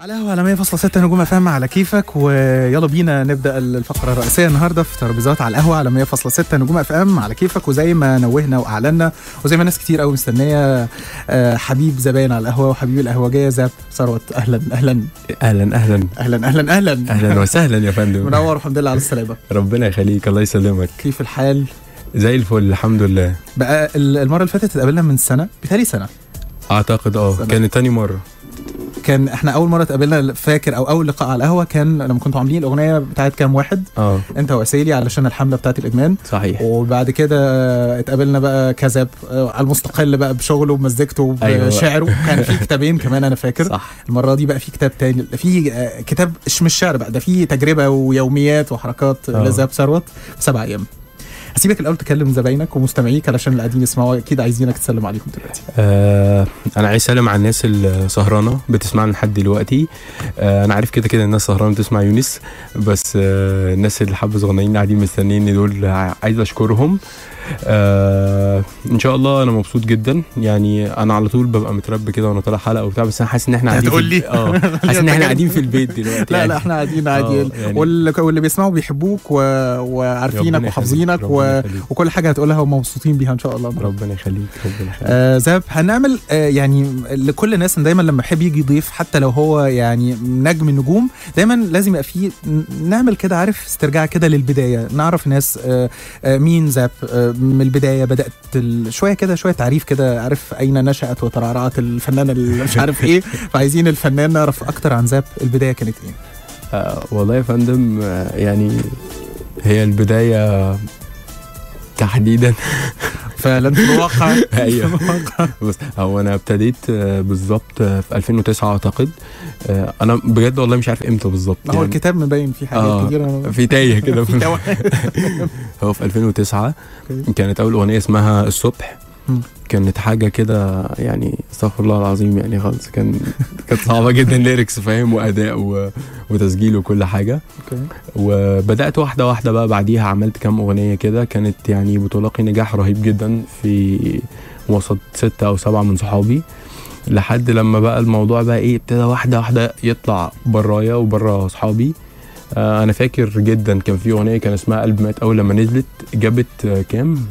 على قهوة على 100.6 نجوم اف ام على كيفك ويلا بينا نبدأ الفقرة الرئيسية النهارده في ترابيزات على القهوة على 100.6 نجوم اف ام على كيفك. وزي ما نوهنا وأعلنا وزي ما ناس كتير قوي مستنية آه، حبيب زباين على القهوة وحبيب القهوجية زاب ثروت. أهلا أهلا. أهلا أهلا. أهلا أهلا أهلا. أهلا وسهلا يا فندم. منور الحمد لله على السلامة. ربنا يخليك الله يسلمك. كيف الحال؟ زي الفل الحمد لله. بقى ال- المرة اللي فاتت اتقابلنا من سنة بتهيألي سنة. أعتقد آه. كانت تاني مرة. كان إحنا أول مرة اتقابلنا فاكر أو أول لقاء على القهوة كان لما كنتوا عاملين الأغنية بتاعت كام واحد؟ آه. أنت واسيلي علشان الحملة بتاعت الإدمان. صحيح. وبعد كده اتقابلنا بقى كذاب على المستقل بقى بشغله ومزجته أيوة. بشعره كان في كتابين كمان أنا فاكر. صح. المرة دي بقى في كتاب تاني. في كتاب مش مش شعر بقى ده في تجربة ويوميات وحركات آه. لزاب ثروت سبع أيام. هسيبك الأول تكلم زباينك ومستمعيك علشان اللي قاعدين يسمعوا أكيد عايزينك تسلم عليهم دلوقتي. آه أنا عايز أسلم على الناس اللي سهرانه بتسمعنا لحد دلوقتي. آه أنا عارف كده كده الناس سهرانة بتسمع يونس بس آه الناس اللي حابة صغننين قاعدين مستنيني دول ع- عايز أشكرهم. آه إن شاء الله أنا مبسوط جدا. يعني أنا على طول ببقى متربي كده وأنا طالع حلقة وبتاع بس أنا حاسس إن إحنا قاعدين هتقول لي؟ آه حاسس إن إحنا قاعدين في البيت دلوقتي. لا يعني. لا إحنا قاعدين عادي. آه، يعني- واللي, بيسمعوا بيحبوك و... وعارفينك وحافظينك و... وكل حاجة هتقولها ومبسوطين بيها إن شاء الله. ربنا يخليك ربنا يخليك. آه زاب هنعمل آه يعني لكل الناس دايما لما يحب يجي يضيف حتى لو هو يعني نجم النجوم دايما لازم يبقى فيه نعمل كده عارف استرجاع كده للبداية. نعرف ناس آه آه مين زاب آه من البداية بدأت شوية كده شوية تعريف كده عارف أين نشأت وترعرعت الفنانة اللي مش عارف إيه. فعايزين الفنان نعرف أكتر عن زاب البداية كانت إيه؟ آه والله يا فندم آه يعني هي البداية تحديدا. فعلا في الواقع أيوه بس هو أنا ابتديت آه، بالظبط آه، في 2009 أعتقد. آه، أنا بجد والله مش عارف إمتى بالظبط هو الكتاب مبين فيه حاجات آه، كتيرة. في تاية كده. هو في 2009 أوكي. كانت أول أغنية اسمها الصبح. كانت حاجة كده يعني استغفر الله العظيم يعني خالص. كان كانت صعبة جدا lyrics فاهم؟ وأداء و... وتسجيل وكل حاجة. أوكي. وبدأت واحدة واحدة بقى بعديها عملت كام أغنية كده كانت يعني بتلاقي نجاح رهيب جدا في وسط ستة أو سبعة من صحابي. لحد لما بقى الموضوع بقى إيه ابتدى واحدة واحدة يطلع برايا وبرا صحابي. آه أنا فاكر جدا كان في أغنية كان اسمها قلب مات أول لما نزلت جابت آه كام؟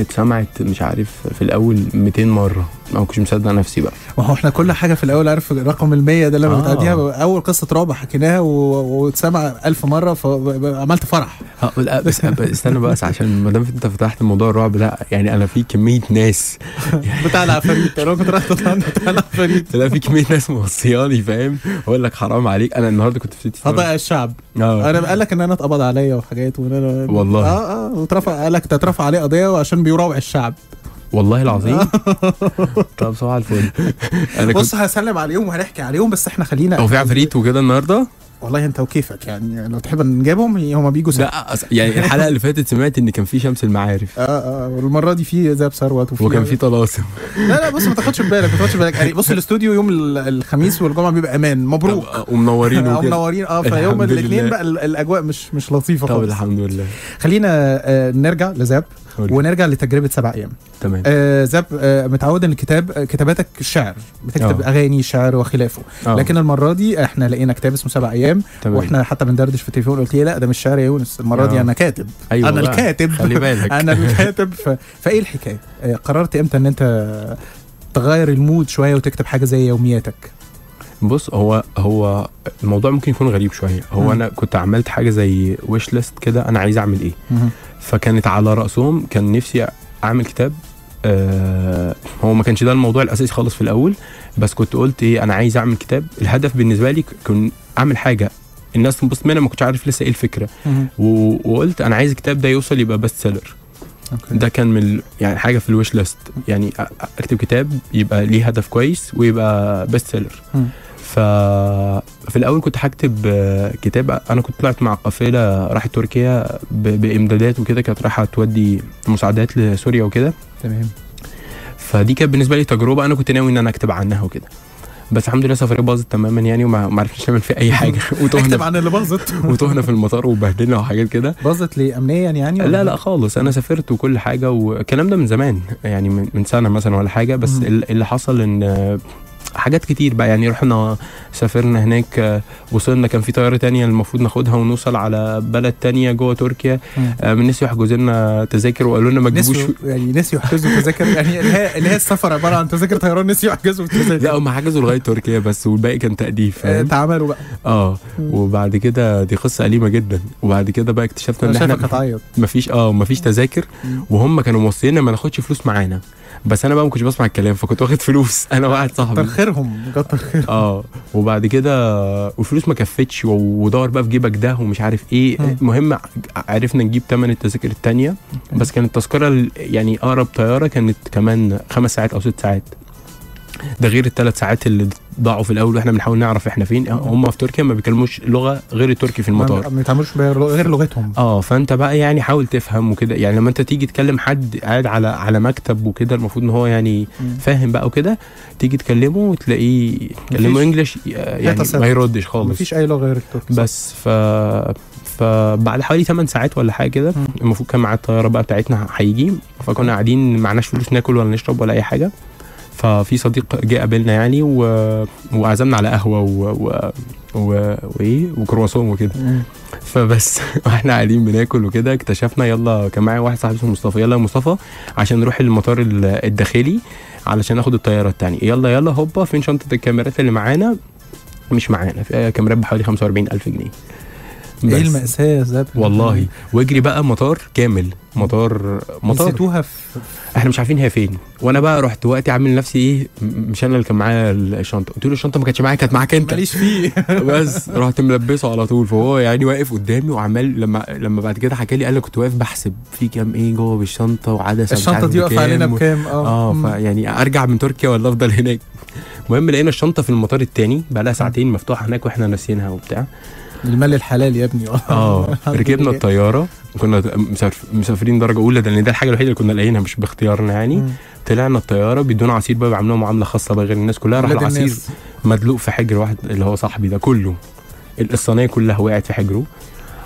اتسمعت مش عارف في الأول 200 مرة. ما كنتش مصدق نفسي بقى. ما هو إحنا كل حاجة في الأول عارف رقم المية ده لما آه. بتعديها أول قصة رعب حكيناها واتسمع ألف مرة فعملت فرح. لا بس استنى بس عشان ما دام انت فتحت موضوع الرعب لا يعني أنا في كمية ناس. بتاع العفاريت. أنا كنت رايح تطلع بتاع العفاريت. لا في كمية ناس موصياني فاهم؟ أقول لك حرام عليك. أنا النهارده كنت في فضائع الشعب. آه. أنا قال لك إن أنا اتقبض عليا وحاجات وان أنا والله. آه آه واترفع قال لك تترفع عليه قضية عشان بيروع الشعب. والله العظيم؟ طب صباح الفل. بص هسلم عليهم وهنحكي عليهم بس إحنا خلينا هو في عفاريت وكده النهارده؟ والله انت وكيفك يعني لو تحب نجيبهم هم بيجوا لا يعني الحلقة اللي فاتت سمعت إن كان في شمس المعارف. آه آه والمرة دي في زاب ثروت وفي وكان في طلاسم. لا لا بص ما تاخدش بالك ما تاخدش بالك. يعني بص الاستوديو يوم ال- الخميس والجمعة بيبقى أمان مبروك. طب- ومنورين وكده. منورين آه فيوم الحمد الاثنين. بقى ال- الأجواء مش مش لطيفة طب خالص. الحمد لله. خلينا آه، نرجع لزاب. قول. ونرجع لتجربة سبع أيام. تمام. آه، زاب آه، متعود إن الكتاب كتاباتك شعر بتكتب آه. أغاني شعر وخلافه. آه، لكن المرة دي إحنا لقينا كتاب اسمه سبع أيام تمام. وإحنا حتى بندردش في التليفون قلت لي لأ ده مش شعر يا يونس. المرة دي آه. أنا كاتب. أيوه أنا بقى. الكاتب. خلي بالك. أنا الكاتب. ف... فإيه الحكاية؟ آه، قررت إمتى إن أنت تغير المود شوية وتكتب حاجة زي يومياتك؟ بص هو هو الموضوع ممكن يكون غريب شوية. هو مم. أنا كنت عملت حاجة زي wish list كده أنا عايز أعمل إيه؟ مهم. فكانت على رأسهم كان نفسي أعمل كتاب. آه هو ما كانش ده الموضوع الأساسي خالص في الأول بس كنت قلت إيه أنا عايز أعمل كتاب. الهدف بالنسبة لي كن أعمل حاجة. الناس تنبسط منها ما كنتش عارف لسه إيه الفكرة. وقلت أنا عايز الكتاب ده يوصل يبقى best seller okay. ده كان من يعني حاجة في ال wish list يعني أكتب كتاب يبقى ليه هدف كويس ويبقى best seller مم. ففي الأول كنت هكتب آه، كتاب. أنا كنت طلعت مع قافلة راحت تركيا بإمدادات وكده كانت رايحة تودي مساعدات لسوريا وكده. تمام. فدي كانت بالنسبة لي تجربة أنا كنت ناوي إن أنا أكتب عنها وكده. بس الحمد لله السفريه باظت تماما يعني وما ما عرفناش نعمل فيها أي حاجة. اكتب وتهنا عن اللي باظت. وتهنا في المطار وبهدلنا وحاجات كده. باظت ليه؟ امنيا يعني؟ لا لا خالص. أنا سافرت وكل حاجة والكلام ده من زمان يعني من سنة مثلا ولا حاجة. بس اللي حصل إن حاجات كتير بقى. يعني رحنا سافرنا هناك آه، وصلنا كان في طيارة تانية المفروض ناخدها ونوصل على بلد تانية جوه تركيا. آه، من نسيوا يحجزوا لنا تذاكر وقالوا لنا ما تجيبوش يعني نسيوا يحجزوا تذاكر. يعني اللي هي السفر عبارة عن تذاكر طيران نسيوا يحجزوا لا تذاكر. هم حجزوا لغاية تركيا بس والباقي كان تأديف آه، فاهم؟ تعاملوا بقى. آه. وبعد كده دي قصة أليمة جدا. وبعد كده بقى اكتشفنا إن إحنا مفيش آه مفيش تذاكر. وهم كانوا موصينا ما ناخدش فلوس معانا. بس أنا بقى ما كنتش بسمع الكلام فكنت واخد فلوس. أنا واحد كتر صاحبي. خيرهم كتر خيرهم آه وبعد كده والفلوس ما كفتش ودور بقى في جيبك ده ومش عارف إيه. المهم عرفنا نجيب تمن التذاكر التانية. بس كانت التذكرة ال- يعني أقرب طيارة كانت كمان خمس ساعات أو ست ساعات. ده غير الثلاث ساعات اللي ضاعوا في الأول وإحنا بنحاول نعرف إحنا فين. هم في تركيا ما بيكلموش لغة غير التركي في المطار. ما بيتعاملوش غير لغتهم. آه فأنت بقى يعني حاول تفهم وكده. يعني لما أنت تيجي تكلم حد قاعد على على مكتب وكده المفروض إن هو يعني. فاهم بقى وكده تيجي تكلمه وتلاقيه تكلمه انجلش يعني تسلل. ما يردش خالص. مفيش أي لغة غير التركي بس ف فبعد حوالي 8 ساعات ولا حاجة كده. المفروض كان معاه الطيارة بقى بتاعتنا هيجي. فكنا قاعدين معناش فلوس ناكل ولا نشرب ولا أي حاجة. ففي صديق جه قابلنا يعني و... وعزمنا على قهوة و... و... و... وإيه وكرواسون وكده. فبس وإحنا قاعدين بناكل وكده اكتشفنا يلا كان معايا واحد صاحبي اسمه مصطفى يلا يا مصطفى عشان نروح المطار ال- الداخلي علشان ناخد الطيارة التانية. يلا يلا هوبا فين شنطة الكاميرات اللي معانا مش معانا في كاميرات بحوالي 45000 جنيه. إيه. المأساة؟ يا زاب والله. واجري بقى مطار كامل. مطار مطار. نسيتوها في إحنا مش عارفين هي فين. وأنا بقى رحت وقتي عامل نفسي إيه مش أنا اللي كان معايا الشنطة. قلت له الشنطة ما كانتش معايا كانت معاك أنت. ماليش فيه. بس. رحت ملبسه على طول. فهو يعني واقف قدامي وعمال لما لما بعد كده حكى لي قال لي كنت واقف بحسب في كام إيه جوه بالشنطة وعدسة عارف دي بكام علينا بكام آه. آه. فيعني أرجع من تركيا ولا أفضل هناك. المهم لقينا الشنطة في المطار التاني بقى لها ساعتين مفتوحة هناك وإحنا ناسيينها وبتاع. المال الحلال يا ابني آه ركبنا لله. الطيارة كنا مسافر- مسافرين درجة أولى ده لأن ده الحاجة الوحيدة اللي كنا لاقيينها مش باختيارنا يعني. طلعنا الطيارة بيدونا عصير بقى بيعملوها معاملة خاصة بقى غير الناس كلها راح العصير الناس. مدلوق في حجر واحد اللي هو صاحبي ده كله الصينيه كلها وقعت في حجره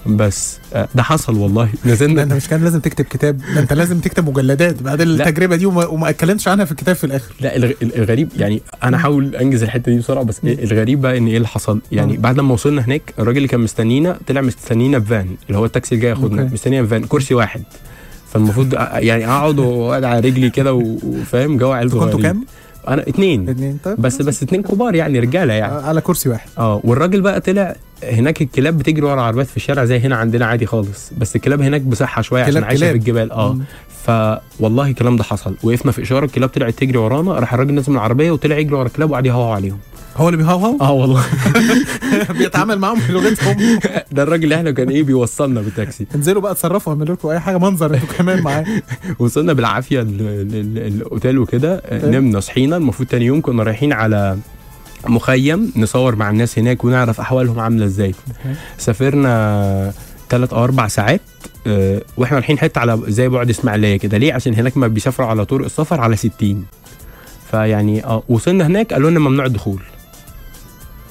بس آه، ده حصل والله ده انت نزلنا مش كان لازم تكتب كتاب ده انت لازم تكتب مجلدات بعد التجربة دي وما, وما اتكلمتش عنها في الكتاب في الآخر لا الغ- الغريب يعني أنا احاول أنجز الحتة دي بسرعة بس. الغريب بقى إن إيه اللي حصل يعني. بعد لما وصلنا هناك الراجل اللي كان مستنينا طلع مستنينا بفان اللي هو التاكسي اللي جاي ياخدنا. مستنينا بفان كرسي واحد فالمفروض أ- يعني أقعد وقاعد على رجلي كده وفاهم جو عيال كنتوا. كام؟ أنا اتنين. اتنين. طيب بس بس اتنين كبار يعني رجالة يعني. آه، على كرسي واحد. آه والراجل بقى طلع هناك الكلاب بتجري ورا العربيات في الشارع زي هنا عندنا عادي خالص. بس الكلاب هناك بصحة شوية عشان عايشة. في الجبال. آه. مم. فوالله الكلام ده حصل. وقفنا في إشارة الكلاب طلعت تجري ورانا راح الراجل نازل من العربية وطلع يجري ورا الكلاب وقعد يهوى عليهم. هو اللي بيهوهو؟ آه والله. بيتعامل معاهم بلغتهم ده الراجل اللي إحنا كان إيه بيوصلنا بالتاكسي. انزلوا بقى اتصرفوا اعملوا لكم أي حاجة منظر أنتوا كمان معاه وصلنا بالعافية ال- ال- ال- الأوتيل وكده. آه، طيب. نمنا صحينا. المفروض تاني يوم كنا رايحين على مخيم نصور مع الناس هناك ونعرف أحوالهم عاملة إزاي. سافرنا ثلاث أو أربع ساعات آه، وإحنا رايحين حتة على زي بعد إسماعيلية كده. ليه؟ عشان هناك ما بيسافروا على طرق السفر على 60 فيعني آه وصلنا هناك قالوا لنا ممنوع الدخول.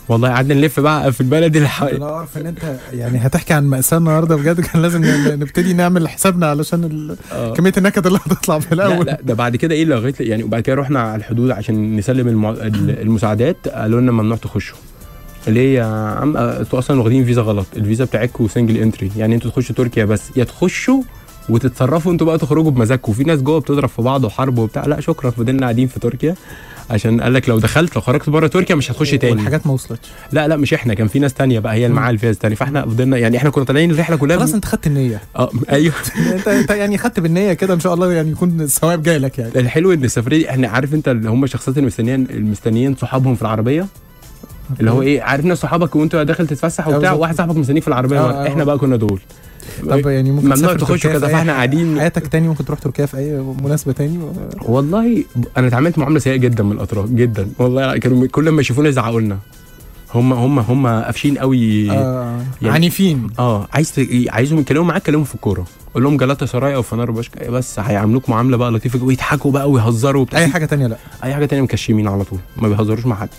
والله قعدنا نلف بقى في البلد اللي حوالي أنا أعرف إن أنت يعني هتحكي عن مأساة النهارده بجد؟ كان لازم نبتدي نعمل حسابنا علشان ال- آه. كمية النكد اللي هتطلع في لا الأول. لا ده بعد كده إيه لغاية يعني وبعد كده رحنا على الحدود عشان نسلم المع... ال- المساعدات قالوا لنا ممنوع تخشوا. ليه يا عم آه، أنتوا أصلا واخدين فيزا غلط. الفيزا بتاعتكم single entry يعني أنتوا تخشوا تركيا بس. يا تخشوا وتتصرفوا أنتوا بقى تخرجوا بمزاجكم في ناس جوه بتضرب في بعض وحرب وبتاع. لا شكرا فضلنا قاعدين في تركيا. عشان قال لك لو دخلت لو خرجت بره تركيا مش هتخش تاني. والحاجات ما وصلتش. لا لا مش إحنا كان في ناس تانية بقى هي اللي. معاها الفيزا تاني. فاحنا فضلنا يعني إحنا كنا طالعين الرحلة كلها خلاص انت خدت النية. آه أيوه. انت انت يعني خدت بالنية كده إن شاء الله يعني يكون الثواب جاي لك يعني. الحلو إن السفرية دي إحنا عارف أنت اللي هم الشخصيات المستنيين المستنيين صحابهم في العربية؟ اللي هو إيه عارف ناس صحابك وأنت داخل تتفسح وبتاع. واحد صاحبك مستنيك في العربية آه، ورا. آه. إحنا بقى كنا دول. طب يعني ممكن ممنوع تركيا كده فاحنا قاعدين. حياتك تاني ممكن تروح تركيا في أي مناسبة تاني. والله أنا اتعاملت معامله سيئة جدا من الأتراك جدا. والله كانوا كل ما يشوفونا يزعقوا لنا. هم هم هم قافشين قوي. آه يعني- عنيفين. آه عايز ت- عايزهم يتكلموا معاك كلموا في الكورة. قول لهم جلاتا سراي أو فنار باشا بس هيعاملوك معاملة بقى لطيفة ويضحكوا بقى ويهزروا وبتاع. أي حاجة تانية لا. أي حاجة تانية مكشمين على طول ما بيهزروش مع حد.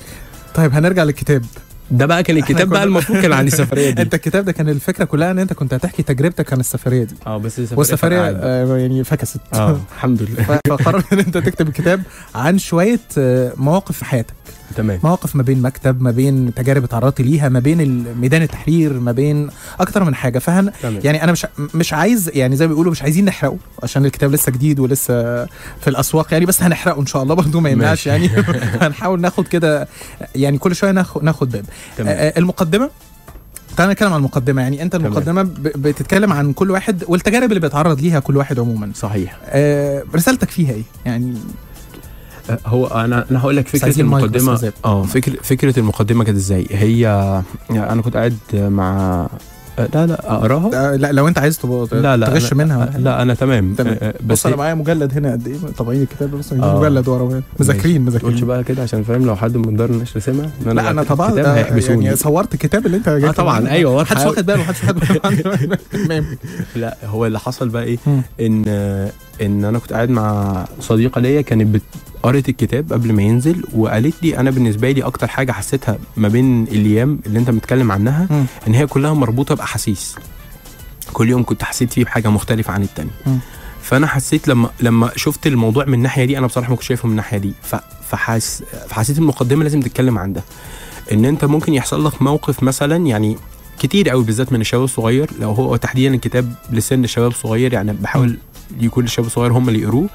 طيب هنرجع للكتاب. ده بقى كان الكتاب بقى المفروض كان عن السفرية دي. انت الكتاب ده كان الفكرة كلها ان انت كنت هتحكي تجربتك عن السفرية دي. آه بس السفرية والسفرية. آه يعني فكست. آه الحمد لله. فقررت إن انت تكتب الكتاب عن شوية آه، مواقف في حياتك. تمام. مواقف ما بين مكتب ما بين تجارب اتعرضت ليها ما بين ميدان التحرير ما بين أكتر من حاجة. فهن تمام. يعني أنا مش مش عايز يعني زي ما بيقولوا مش عايزين نحرقه عشان الكتاب لسه جديد ولسه في الأسواق يعني بس هنحرقه إن شاء الله برضه ما يمنعش. يعني. هنحاول ناخد كده يعني كل شوية ناخد ناخد باب. تمام. آه، آه، المقدمة؟ تعالى نتكلم عن المقدمة. يعني أنت. المقدمة بتتكلم عن كل واحد والتجارب اللي بيتعرض ليها كل واحد عموما. صحيح. آه، رسالتك فيها إيه؟ يعني هو أنا أنا هقول لك فكرة المقدمة. آه. فكره فكرة المقدمة كانت إزاي؟ هي يعني أنا كنت قاعد مع آه، لا لا أقراها؟ لا لو أنت عايز تبقى لا لا تغش منها. حاجة. لا أنا تمام. تمام. بس أنا معايا مجلد هنا قد إيه؟ طبعين الكتاب بس آه. مجلد ورا مذاكرين ما تقولش مذاكرين. بقى كده عشان فاهم لو حد من دار النشر سمع إن لا أنا طبعا هيحبسوني. يعني صورت الكتاب اللي أنت آه طبعا أيوه واضحه محدش. واخد باله محدش واخد باله. تمام. لا هو اللي حصل بقى إيه. ان إن أنا كنت قاعد مع صديقة ليا كانت بت- قرت الكتاب قبل ما ينزل وقالت لي أنا بالنسبة لي أكتر حاجة حسيتها ما بين الأيام اللي أنت متكلم عنها مم. إن هي كلها مربوطة بأحاسيس كل يوم كنت حسيت فيه بحاجة مختلفة عن التانية مم. فأنا حسيت لما لما شفت الموضوع من الناحية دي أنا بصراحة ما كنتش شايفه من الناحية دي فحس فحسيت المقدمة لازم تتكلم عن ده إن أنت ممكن يحصل لك موقف مثلا يعني كتير قوي بالذات من الشباب الصغير لو هو تحديدا الكتاب لسن الشباب الصغير يعني بحاول يكون الشباب الصغير هم اللي يقروه.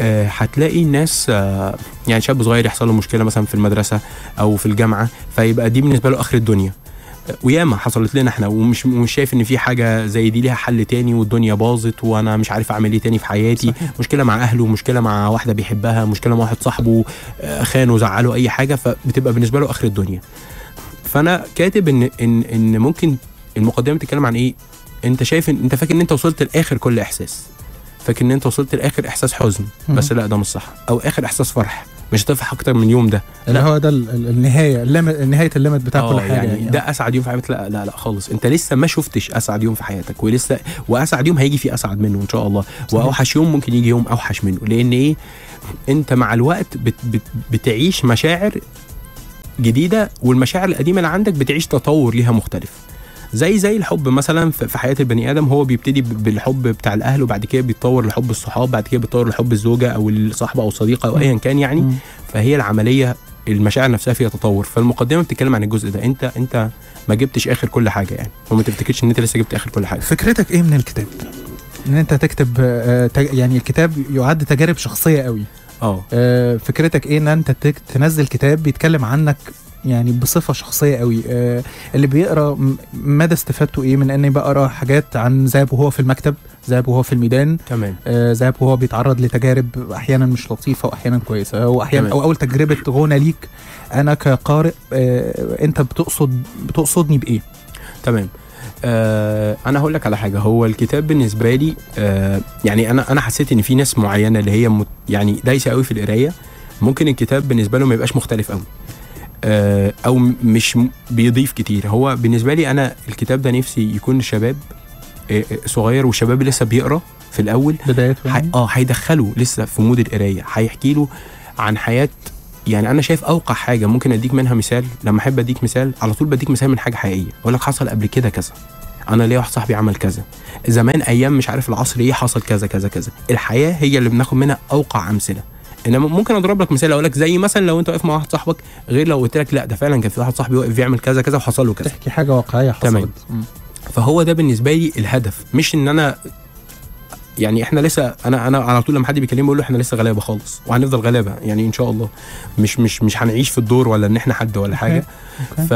آه، هتلاقي ناس آه، يعني شاب صغير يحصل له مشكلة مثلا في المدرسة أو في الجامعة فيبقى دي بالنسبة له آخر الدنيا. آه، وياما حصلت لنا إحنا ومش مش شايف إن في حاجة زي دي ليها حل تاني والدنيا باظت وأنا مش عارف أعمل إيه تاني في حياتي. صحيح. مشكلة مع أهله مشكلة مع واحدة بيحبها مشكلة مع واحد صاحبه خانه زعله أي حاجة فبتبقى بالنسبة له آخر الدنيا. فأنا كاتب إن إن إن ممكن المقدمة بتتكلم عن إيه؟ أنت شايف إن أنت فاكر إن أنت وصلت لآخر كل إحساس. فاكر ان انت وصلت لاخر احساس حزن بس لا ده مش صح. أو اخر احساس فرح. مش هتفرح أكتر من اليوم ده. اللي. هو ده ال- ال- النهاية الليمت نهاية الليمت بتاع كل آه، حاجة يعني, يعني, ده أسعد يوم في حياتك؟ لا لا لا خالص. انت لسه ما شفتش أسعد يوم في حياتك ولسه وأسعد يوم هيجي فيه أسعد منه إن شاء الله. وأوحش يوم ممكن يجي يوم أوحش منه. لأن إيه؟ أنت مع الوقت بت بت بتعيش مشاعر جديدة والمشاعر القديمة اللي عندك بتعيش تطور ليها مختلف. زي زي الحب مثلا في حياة البني آدم هو بيبتدي بالحب بتاع الأهل وبعد كده بيتطور لحب الصحاب بعد كده بيتطور لحب الزوجة أو الصاحبة أو الصديقه أو. ايا كان يعني. فهي العملية المشاعر نفسها فيها تطور فالمقدمة بتتكلم عن الجزء ده أنت أنت ما جبتش آخر كل حاجة يعني وما تفتكرش إن أنت لسه جبت آخر كل حاجة فكرتك إيه من الكتاب؟ إن أنت تكتب آه، يعني الكتاب يعد تجارب شخصية قوي آه آه، فكرتك إيه إن أنت تنزل كتاب بيتكلم عنك يعني بصفة شخصية قوي. آه، اللي بيقرأ مدى استفادته إيه؟ من اني بقرأ حاجات عن ذهب وهو في المكتب ذهب وهو في الميدان. تمام. آه، ذهب وهو بيتعرض لتجارب أحيانا مش لطيفة واحيانا كويسة واحيانا. أو اول تجربة غنى ليك أنا كقارئ آه، أنت بتقصد بتقصدني بإيه؟ تمام. آه أنا هقول لك على حاجة. هو الكتاب بالنسبة لي آه يعني أنا أنا حسيت إن في ناس معينة اللي هي مت يعني دايسة قوي في القراية. ممكن الكتاب بالنسبة له ما يبقاش مختلف قوي. آه أو م- مش بيضيف كتير. هو بالنسبة لي أنا الكتاب ده نفسي يكون شباب آه آه، صغير والشباب اللي لسه بيقرأ في الأول. بدايته حي... آه هيدخله لسه في مود القراية. هيحكي له عن حياة يعني أنا شايف أوقع حاجة. ممكن أديك منها مثال؟ لما أحب أديك مثال على طول بديك مثال من حاجة حقيقية. أقول لك حصل قبل كده كذا. أنا ليا واحد صاحبي عمل كذا. زمان أيام مش عارف العصر إيه حصل كذا كذا كذا. الحياة هي اللي بناخد منها أوقع أمثلة. إنما ممكن أضرب لك مثال أقول لك زي مثلا لو أنت واقف مع واحد صاحبك غير لو قلت لك لا ده فعلا كان في واحد صاحبي واقف بيعمل كذا كذا وحصل له كذا. تحكي حاجة واقعية حصلت. تمام. فهو ده بالنسبة لي الهدف مش إن أنا يعني إحنا لسه أنا أنا على طول لما حد بيكلمني بقول له إحنا لسه غلابة خالص وهنفضل غلابة يعني إن شاء الله مش مش مش هنعيش في الدور ولا إن إحنا حد ولا حاجة أوكي. ف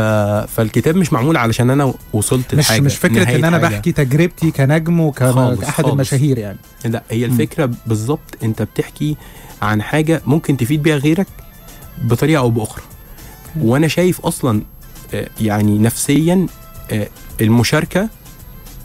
فالكتاب مش معمول علشان أنا وصلت مش لحاجة مش فكرة إن أنا حاجة. بحكي تجربتي كنجم وكاحد. المشاهير يعني لا هي. الفكرة بالظبط أنت بتحكي عن حاجة ممكن تفيد بيها غيرك بطريقة أو بأخرى وأنا شايف أصلا آه، يعني نفسيا آه، المشاركة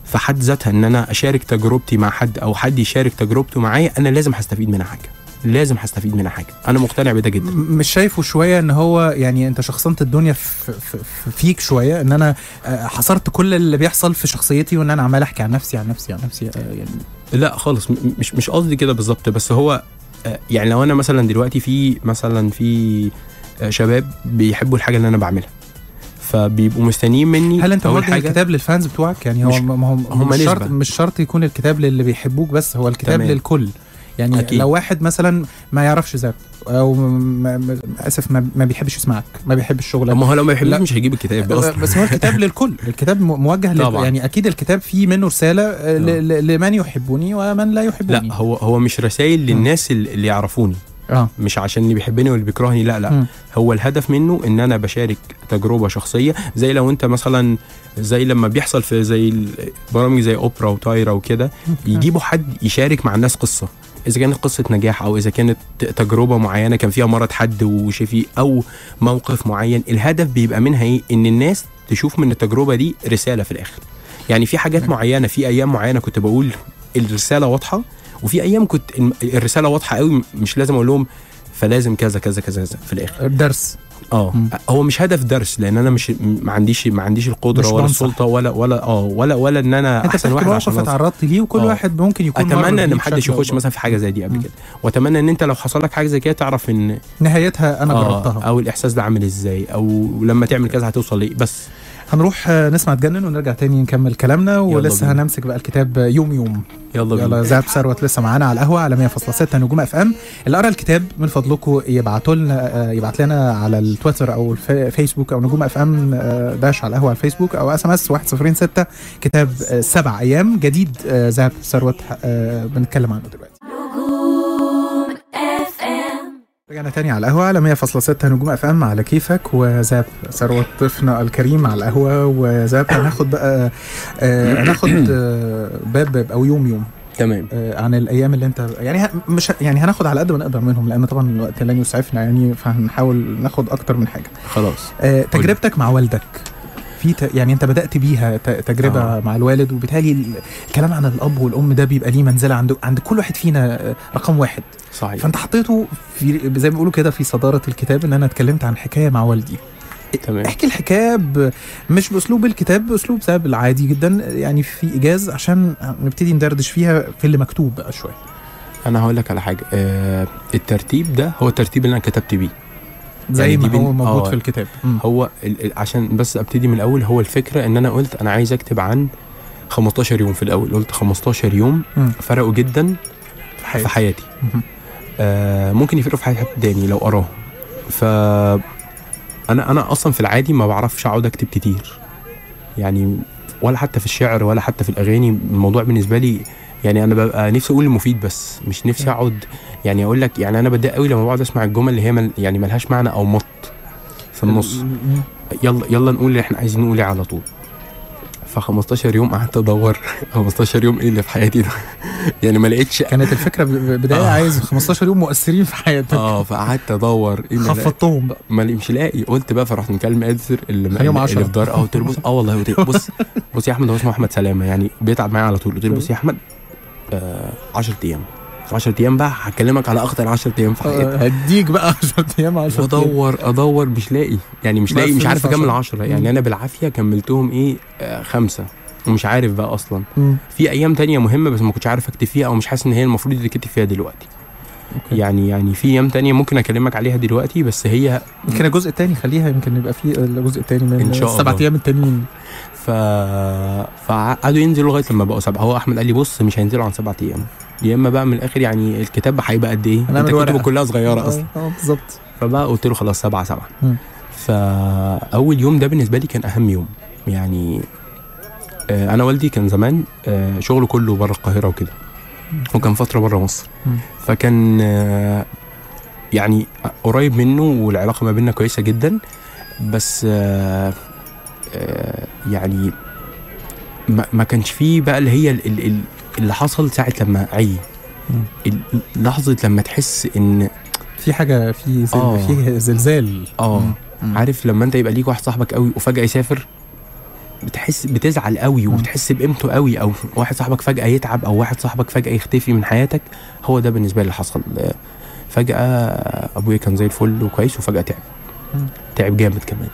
في حد ذاتها إن أنا أشارك تجربتي مع حد أو حد يشارك تجربته معايا أنا لازم هستفيد منها حاجة. لازم هستفيد منها حاجة. أنا مقتنع بده جدا. مش شايفه شوية إن هو يعني أنت شخصنت الدنيا في في في فيك شوية إن أنا آه، حصرت كل اللي بيحصل في شخصيتي وإن أنا عمال أحكي عن نفسي عن نفسي عن نفسي آه، يعني. لا خالص مش مش قصدي كده بالظبط بس هو آه، يعني لو أنا مثلا دلوقتي في مثلا في شباب بيحبوا الحاجة اللي أنا بعملها فبيبقوا مستنيين مني هل انت موجه الكتاب للفانز بتوعك؟ يعني هو مش- ما هو هم مش شرط. مش شرط يكون الكتاب للي بيحبوك بس هو الكتاب تمام. للكل. يعني أكيد. لو واحد مثلا ما يعرفش زاب أو ما ما- اسف ما, ما بيحبش يسمعك ما بيحبش شغلك. ما هو لو ما يحبش لا. مش هيجيب الكتاب أصلا. بس هو الكتاب للكل. الكتاب موجه لل... يعني أكيد الكتاب فيه منه رسالة آه، ل... لمن يحبني ومن لا يحبني لا هو هو مش رسائل للناس اللي يعرفوني. آه. مش عشان اللي بيحبني واللي بيكرهني لا لا. مم. هو الهدف منه إن أنا بشارك تجربة شخصية زي لو أنت مثلا زي لما بيحصل في زي برامج زي أوبرا وتايرا وكده يجيبوا حد يشارك مع الناس قصة. إذا كانت قصة نجاح أو إذا كانت تجربة معينة كان فيها مرض حد وشفي أو موقف معين الهدف بيبقى منها إيه؟ إن الناس تشوف من التجربة دي رسالة في الآخر. يعني في حاجات معينة في أيام معينة كنت بقول الرسالة واضحة وفي أيام كنت الرسالة واضحة قوي مش لازم أقول لهم فلازم كذا كذا كذا كذا في الآخر درس آه. هو مش هدف درس لأن أنا مش ما عنديش ما عنديش القدرة ولا. السلطة ولا ولا آه ولا ولا إن أنا أنت أحسن واحد عشان. اتعرضت ليه وكل آه. واحد ممكن يكون أتمنى إن محدش يخش مثلا في حاجة زي دي قبل. كده وأتمنى إن أنت لو حصل لك حاجة زي كده تعرف إن نهايتها أنا آه جربتها أو الإحساس ده عامل إزاي أو لما تعمل كذا هتوصل لإيه بس هنروح آه، نسمع تجنن ونرجع تاني نكمل كلامنا ولسه بينا. هنمسك بقى الكتاب يوم يوم. يلا يلا بينا. زاب ثروت لسه معانا على القهوة على 100.6 نجوم اف ام. اللي قرأ الكتاب من فضلكم يبعتوا لنا آه، يبعت لنا على التويتر أو الفيسبوك أو نجوم اف ام آه، dash على القهوة على الفيسبوك أو SMS 106 كتاب آه، سبع أيام. جديد آه، زاب ثروت آه، بنتكلم عنه دلوقتي. رجعنا تاني على القهوة على 100.6 نجوم اف ام على كيفك. وزاب ثروت ضيفنا الكريم على القهوة. وزاب هناخد بقى آه هناخد آه باب باب أو يوم يوم. تمام. آه عن الأيام اللي انت يعني مش يعني هناخد على قد ما نقدر منهم لأن طبعا الوقت لن يسعفنا يعني فهنحاول ناخد أكتر من حاجة. خلاص. آه تجربتك مع والدك. في ت... يعني انت بدأت بيها ت... تجربة آه. مع الوالد وبالتالي ال- الكلام عن الأب والأم ده بيبقى ليه منزلة عند عند كل واحد فينا آه، رقم واحد. صحيح. فانت حطيته في زي ما بيقولوا كده في صدارة الكتاب إن أنا اتكلمت عن حكاية مع والدي. تمام. احكي الحكاية ب... مش بأسلوب الكتاب بأسلوب ساب العادي جدا يعني في إيجاز عشان نبتدي ندردش فيها في اللي مكتوب بقى شوية. أنا هقول لك على حاجة آه الترتيب ده هو الترتيب اللي أنا كتبت بيه. زي يعني ما هو موجود آه. في الكتاب. هو ال- عشان بس أبتدي من الأول هو الفكرة إن أنا قلت أنا عايز أكتب عن 15 يوم في الأول قلت 15 يوم. فرقوا جدا في حياتي في حياتي. آه ممكن يفرقوا في حياه حد تاني لو قراهم ف أنا أنا أصلا في العادي ما بعرفش أقعد أكتب كتير يعني ولا حتى في الشعر ولا حتى في الأغاني الموضوع بالنسبة لي يعني أنا ببقى نفسي أقول المفيد بس مش نفسي أقعد يعني أقول لك يعني أنا بتضايق قوي لما بقعد أسمع الجمل اللي هي مل يعني ملهاش معنى أو مط في النص. يلا يلا نقول اللي إحنا عايزين نقوله على طول. ف 15 يوم قعدت أدور 15 يوم إيه اللي في حياتي ده؟ يعني ما لقيتش كانت الفكرة بداية آه. عايز 15 يوم مؤثرين في حياتك. آه فقعدت أدور إيه اللي خفضتهم بقى. ما مش لاقي. قلت بقى فرحت مكلم اديتور اللي خليهم اللي. في دار. آه قلت له بص آه والله بص بص يا أحمد هو اسمه أحمد سلامة يعني بيتعب معايا على طول. قلت له بص يا أحمد 10 أيام 10 أيام بقى هكلمك على اخطر 10 أيام في حياتي آه، هديك بقى 10 أيام 10 أيام وأدور أدور مش لاقي يعني مش لاقي مش عارف اكمل عشرة. 10 يعني. أنا بالعافية كملتهم إيه آه خمسة ومش عارف بقى أصلا مم. في أيام تانية مهمة بس ما كنتش عارف أكتب فيها أو مش حاسس إن هي المفروض يتكتب فيها دلوقتي أوكي. يعني يعني في أيام تانية ممكن أكلمك عليها دلوقتي بس هي يمكن الجزء الثاني خليها يمكن يبقى في الجزء الثاني من السبع. أيام التانيين ف فقعدوا ينزلوا لغاية لما بقوا سبعة. هو أحمد قال لي بص مش هينزلوا عن سبعة أيام. يا إما بقى من الآخر يعني الكتاب هيبقى قد إيه؟ انت كتبه. كلها صغيرة أصلا. أه آه، بالظبط. فبقى قلت له خلاص سبعة سبعة. فاول يوم ده بالنسبة لي كان أهم يوم. يعني آه، أنا والدي كان زمان آه، شغله كله بره القاهرة وكده. وكان فترة بره مصر. فكان يعني قريب منه والعلاقة ما بيننا كويسة جدا. بس يعني ما, ما كانش فيه بقى اللي هي ال- ال- ال- اللي حصل ساعة لما عي لحظة لما تحس إن في حاجة في زل... آه. في زلزال آه. عارف لما أنت يبقى ليك واحد صاحبك قوي وفجأة يسافر بتحس بتزعل قوي. وبتحس بقيمته قوي أو واحد صاحبك فجأة يتعب أو واحد صاحبك فجأة يختفي من حياتك هو ده بالنسبة لي اللي حصل آه، فجأة أبويا كان زي الفل وكويس وفجأة تعب. تعب جامد كمان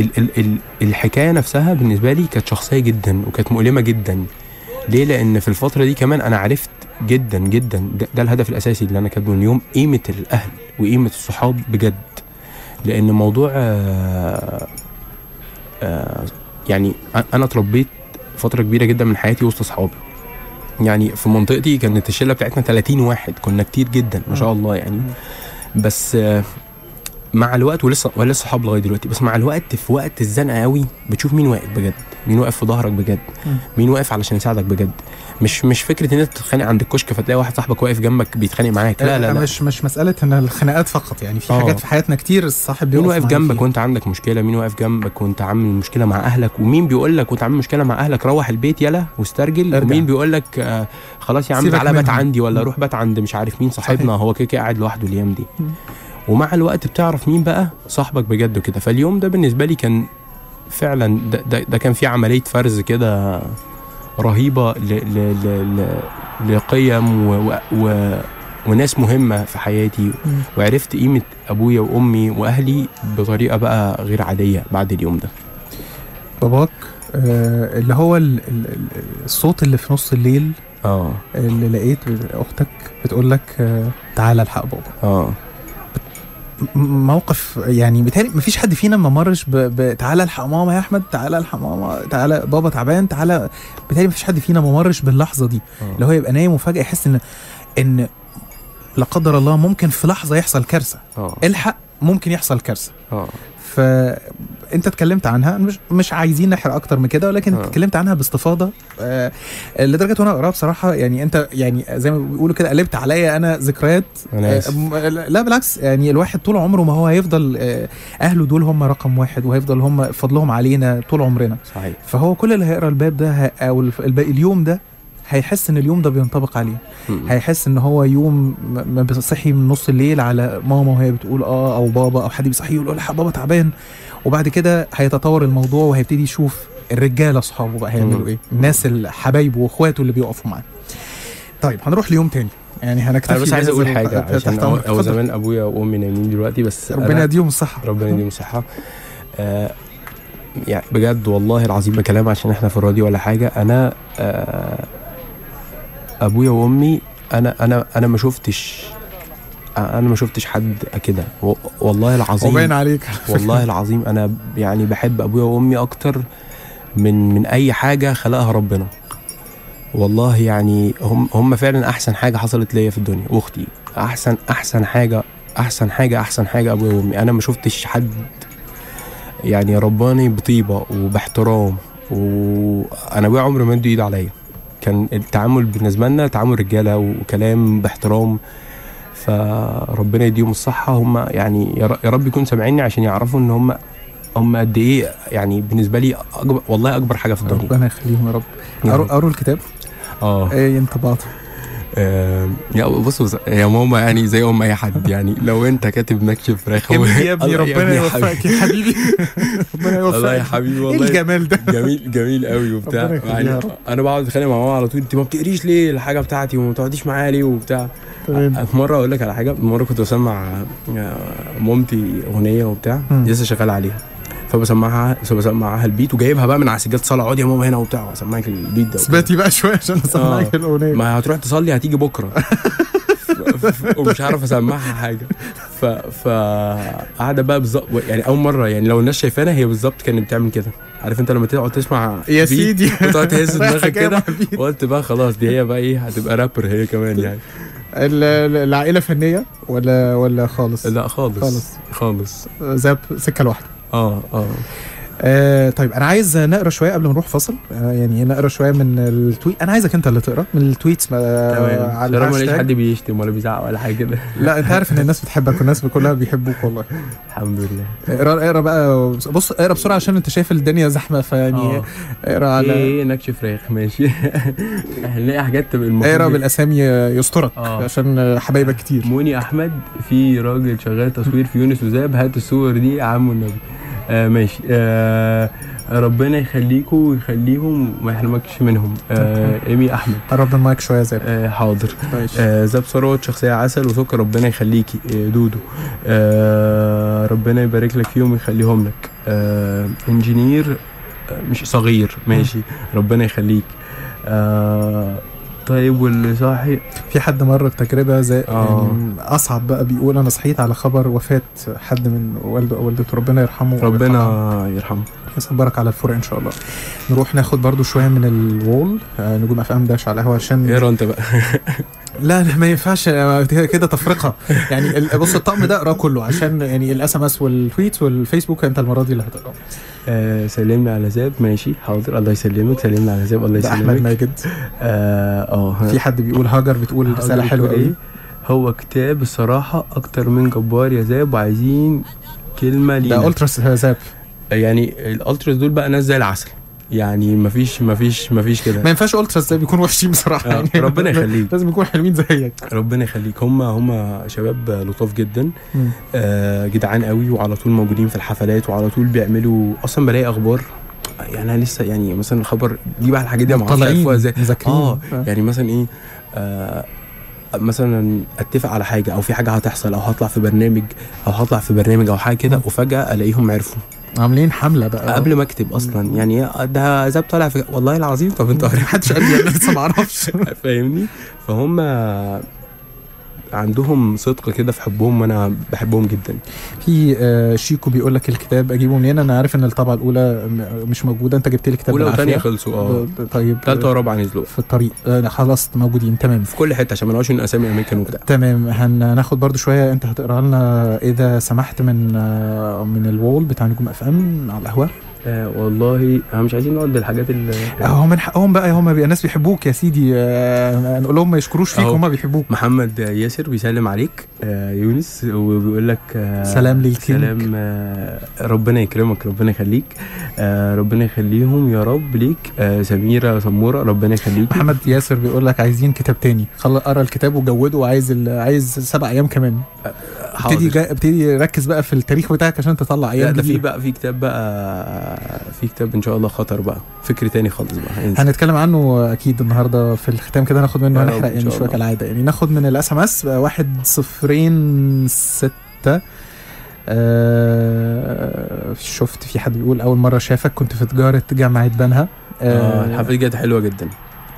ال ال ال الحكاية نفسها بالنسبة لي كانت شخصية جدا وكانت مؤلمة جدا. ليه؟ لأن في الفترة دي كمان أنا عرفت جدا جدا. ده, ده الهدف الأساسي اللي أنا كاتبه اليوم قيمة الأهل وقيمة الصحاب بجد. لأن موضوع آه آه يعني أنا اتربيت فترة كبيرة جدا من حياتي وسط أصحابي. يعني في منطقتي كانت الشلة بتاعتنا 30 واحد كنا كتير جدا ما شاء الله يعني. بس آه، مع الوقت ولسه ولسه صحاب لغاية دلوقتي بس مع الوقت في وقت الزنقة قوي بتشوف مين واقف بجد مين واقف في ظهرك بجد. مين واقف علشان يساعدك بجد مش مش فكرة إن أنت تتخانق عند الكشك فتلاقي واحد صاحبك واقف جنبك بيتخانق معاك لا لا لا مش مش مسألة إن الخناقات فقط يعني في آه. حاجات في حياتنا كتير الصاحب مين واقف جنبك. وأنت عندك مشكلة مين واقف جنبك وأنت عامل مشكلة مع أهلك ومين بيقول لك وأنت عامل مشكلة مع أهلك روح البيت يلا واسترجل ارجع. ومين بيقول لك آه خلاص يا عم تعالى بات. عندي ولا. روح بات عند مش عارف مين صاحبنا صحيح. هو كده قاعد لوحده الأيام دي. ومع الوقت بتعرف مين بقى صاحبك بجد وكده. فاليوم ده بالنسبة لي كان فعلا ده, ده, ده كان في عملية فرز كده رهيبة ل ل ل ل لقيم و و و وناس مهمة في حياتي. وعرفت قيمة أبويا وأمي وأهلي بطريقة بقى غير عادية بعد اليوم ده. باباك آه اللي هو ال ال ال الصوت اللي في نص الليل آه. اللي لقيت أختك بتقول لك آه تعالى ألحق بابا. آه. موقف يعني بيتهيألي مفيش حد فينا ما مرش ب... ب... تعالى الحق ماما يا أحمد تعالى الحق ماما تعالى بابا تعبان تعالى بيتهيألي مفيش حد فينا ما مرش باللحظة دي. اللي هو يبقى نايم وفجأة يحس إن إن لا قدر الله ممكن في لحظة يحصل كارثة. آه. الحق ممكن يحصل كارثة. آه. فانت اتكلمت عنها مش مش عايزين نحرق أكتر من كده ولكن آه. اتكلمت عنها باستفاضة آه لدرجة وأنا اقراها بصراحة يعني انت يعني زي ما بيقولوا كده قلبت عليا أنا ذكريات آه، لا بالعكس يعني الواحد طول عمره ما هو هيفضل آه، أهله دول هم رقم واحد وهيفضل هم فضلهم علينا طول عمرنا. صحيح. فهو كل اللي هيقرأ الباب ده أو اليوم ده هيحس إن اليوم ده بينطبق عليه. هيحس إن هو يوم بيصحي من نص الليل على ماما وهي بتقول آه أو بابا أو حد بيصحيه يقول له "لا، بابا تعبان. وبعد كده هيتطور الموضوع وهيبتدي يشوف الرجالة أصحابه بقى هيعملوا. إيه. الناس اللي حبايبه وإخواته اللي بيقفوا معاه. طيب هنروح ليوم تاني. يعني هنكتفي أنا بس عايز أقول حاجة عشان اتفضل. زمان أبويا وأمي نايمين دلوقتي بس ربنا يديهم الصحة. ربنا يديهم الصحة. آه يعني بجد والله العظيم بكلام عشان إحنا في الراديو ولا حاجة. أنا آه أبويا وأمي أنا أنا أنا ما شفتش. أنا ما شفتش حد كده. والله العظيم وباين عليك والله العظيم أنا يعني بحب أبويا وأمي أكتر من من أي حاجة خلقها ربنا. والله يعني هم هم فعلا أحسن حاجة حصلت ليا في الدنيا. وأختي أحسن أحسن حاجة أحسن حاجة أحسن حاجة أبويا وأمي. أنا ما شفتش حد يعني رباني بطيبة وباحترام. وأنا أبويا عمره ما ادوا إيد عليا. كان التعامل بالنسبة لنا تعامل رجالة وكلام باحترام فربنا يديهم الصحة. هم يعني يا رب يكون سامعيني عشان يعرفوا إن هم هم قد إيه يعني بالنسبة لي أكبر والله أكبر حاجة في الدنيا. ربنا يخليهم يا رب. قروا الكتاب. آه. إيه انطباعاتهم يا بص يا ماما يعني زي أم أي حد يعني لو أنت كاتب نكش فراخ يا ابني ربنا يوفقك. يا حبيبي. ربنا يوفقك الله يا حبيبي إيه والله. الجمال ده؟ جميل جميل قوي وبتاع. يعني. أنا بقعد أتخانق مع ماما على طول أنت ما بتقريش ليه الحاجة بتاعتي وما بتقعديش معايا ليه وبتاع. تمام. في مرة أقول لك على حاجة مرة كنت بسمع آه، مامتي أغنية وبتاع. لسه شغال عليها. فبسمعها فبسمعها البيت وجايبها بقى من على سجادة الصلاه اقعدي يا ماما هنا وبتاع. واسمعك البيت ده اثباتي بقى شوية عشان أسمعك آه. الأغنية. ما هتروح تصلي هتيجي بكرة. ومش عارف أسمعها حاجة. ف ف قاعدة بقى بالظبط. يعني أول مرة يعني لو الناس شايفانا هي بالظبط كانت بتعمل كده. عارف أنت لما تقعد تسمع يا سيدي. وتقعد تهز دماغك كده. قلت بقى خلاص دي هي بقى إيه هتبقى رابر هي كمان يعني. ال- ال- العائلة فنية ولا ولا خالص؟ لا خالص. خالص. خالص. زي سكة لوحده آه آه. آه طيب أنا عايز نقرأ شوية قبل ما نروح فصل آه يعني نقرأ شوية من ال tweet أنا عايزك أنت اللي تقرأ من ال tweets آه على ما الهاشتاج. حد بيشتم ولا بيزعق ولا حاجة كده. لا أنت عارف إن الناس بتحبك والناس كلها بيحبوك والله. الحمد لله. اقرأ اقرأ بقى. بص اقرأ بسرعة عشان أنت شايف الدنيا زحمة فيعني آه. اقرأ على إيه نكش فراخ ماشي. هنلاقي حاجات اقرأ بالأسامي يسترك آه. عشان حبايبك كتير. موني أحمد في راجل شغال تصوير في يونس وزاب هات الصور دي يا عم النبي آه ماشي. آه ربنا يخليكم ويخليهم وما يحرمكش منهم. آه إيمي أحمد. قرب المايك شوية زي آه حاضر. آه زاب ثروت شخصية عسل وسكر ربنا يخليكي آه دودو. آه ربنا يبارك لك فيهم ويخليهم لك. آه engineer آه مش صغير. ماشي. ربنا يخليك. آه طيب واللي صاحي؟ في حد مر بتجربة زي آه. يعني أصعب بقى بيقول أنا صحيت على خبر وفاة حد من والدة أو والدته ربنا يرحمه. ربنا يرحمه. يصبرك على الفراق إن شاء الله. نروح ناخد برضو شوية من ال wall. آه، نجوم اف ام dash على القهوة عشان اقرا انت بقى. لا لا ما ينفعش. آه، كده تفرقة. يعني بص الطقم ده أقرأه كله عشان يعني ال SMS وال tweet والفيسبوك أنت المرة دي اللي هتقرأه. آه سلمني على زاب ماشي حاضر الله يسلمك سلمني على زاب الله ده أحمد يسلمك. ماجد. آه آه في حد بيقول هاجر بتقول رسالة حلوة قوي. إيه؟ هو كتاب الصراحة أكتر من جبار يا زاب وعايزين كلمة ده لينا. ultras زاب يعني ال ultras دول بقى ناس زي العسل يعني مفيش مفيش مفيش كده. ما ينفعش ultras زاب يكونوا وحشين بصراحة. آه، يعني ربنا يخليك. لازم يكونوا حلوين زيك. ربنا يخليك. هم هم شباب لطاف جدا. آه جدعان قوي وعلى طول موجودين في الحفلات وعلى طول بيعملوا أصلا بلاقي أخبار. يعني أنا لسه يعني مثلا الخبر دي بقى الحاجات دي ما أعرفش إزاي. مذاكرين. آه يعني مثلا إيه آه مثلا أتفق على حاجة أو في حاجة هتحصل أو هطلع في برنامج أو هطلع في برنامج أو حاجة كده وفجأة ألاقيهم عرفوا. عاملين حملة بقى. قبل ما اكتب أصلا. يعني ده زاب طالع في والله العظيم. طب انت عارف محدش قال لي أنا لسه ما أعرفش. فاهمني؟ فهم عندهم صدق كده في حبهم وأنا بحبهم جدا. في آه، شيكو بيقول لك الكتاب أجيبه منين؟ أنا عارف إن الطبعه الأولى مش موجودة. أنت جبت لي كتاب أولى وثانيه. خلصوا آه. طيب. ثالثه ورابعة نزلوا. في الطريق. آه، خلاص موجودين. تمام. في كل حتة عشان ما نقعدش أسامي أماكن وبتاع. تمام. هناخد برضو شوية. أنت هتقرأ لنا إذا سمحت من آه، من الوول بتاع نجوم أف أم على القهوة. آه والله أنا مش عايزين نقعد للحاجات اللي آه، هو من حقهم بقى هم. الناس بيحبوك يا سيدي آه، نقول لهم ما يشكروش فيك. هم بيحبوك محمد ياسر بيسلم عليك يونس وبيقول لك آه سلام للكينج. سلام آه ربنا يكرمك ربنا يخليك آه ربنا يخليهم يا رب ليك آه سميرة سمورة ربنا يخليك محمد ياسر بيقول لك عايزين كتاب تاني خلص قرأ الكتاب وجوده وعايز. عايز سبع أيام كمان ابتدي. ابتدي ركز بقى في التاريخ بتاعك عشان تطلع أيام ده في. بقى في كتاب بقى في كتاب إن شاء الله خطر بقى فكر تاني خالص بقى هينزل. هنتكلم عنه أكيد النهارده في الختام كده ناخد منه هنحرق يعني شوية. كالعادة يعني ناخد من الأس إم إس واحد صفرين ستة. آه شفت في حد بيقول أول مرة شافك كنت في تجارة جامعة بنها. آه الحفله دي كانت حلوة جدا.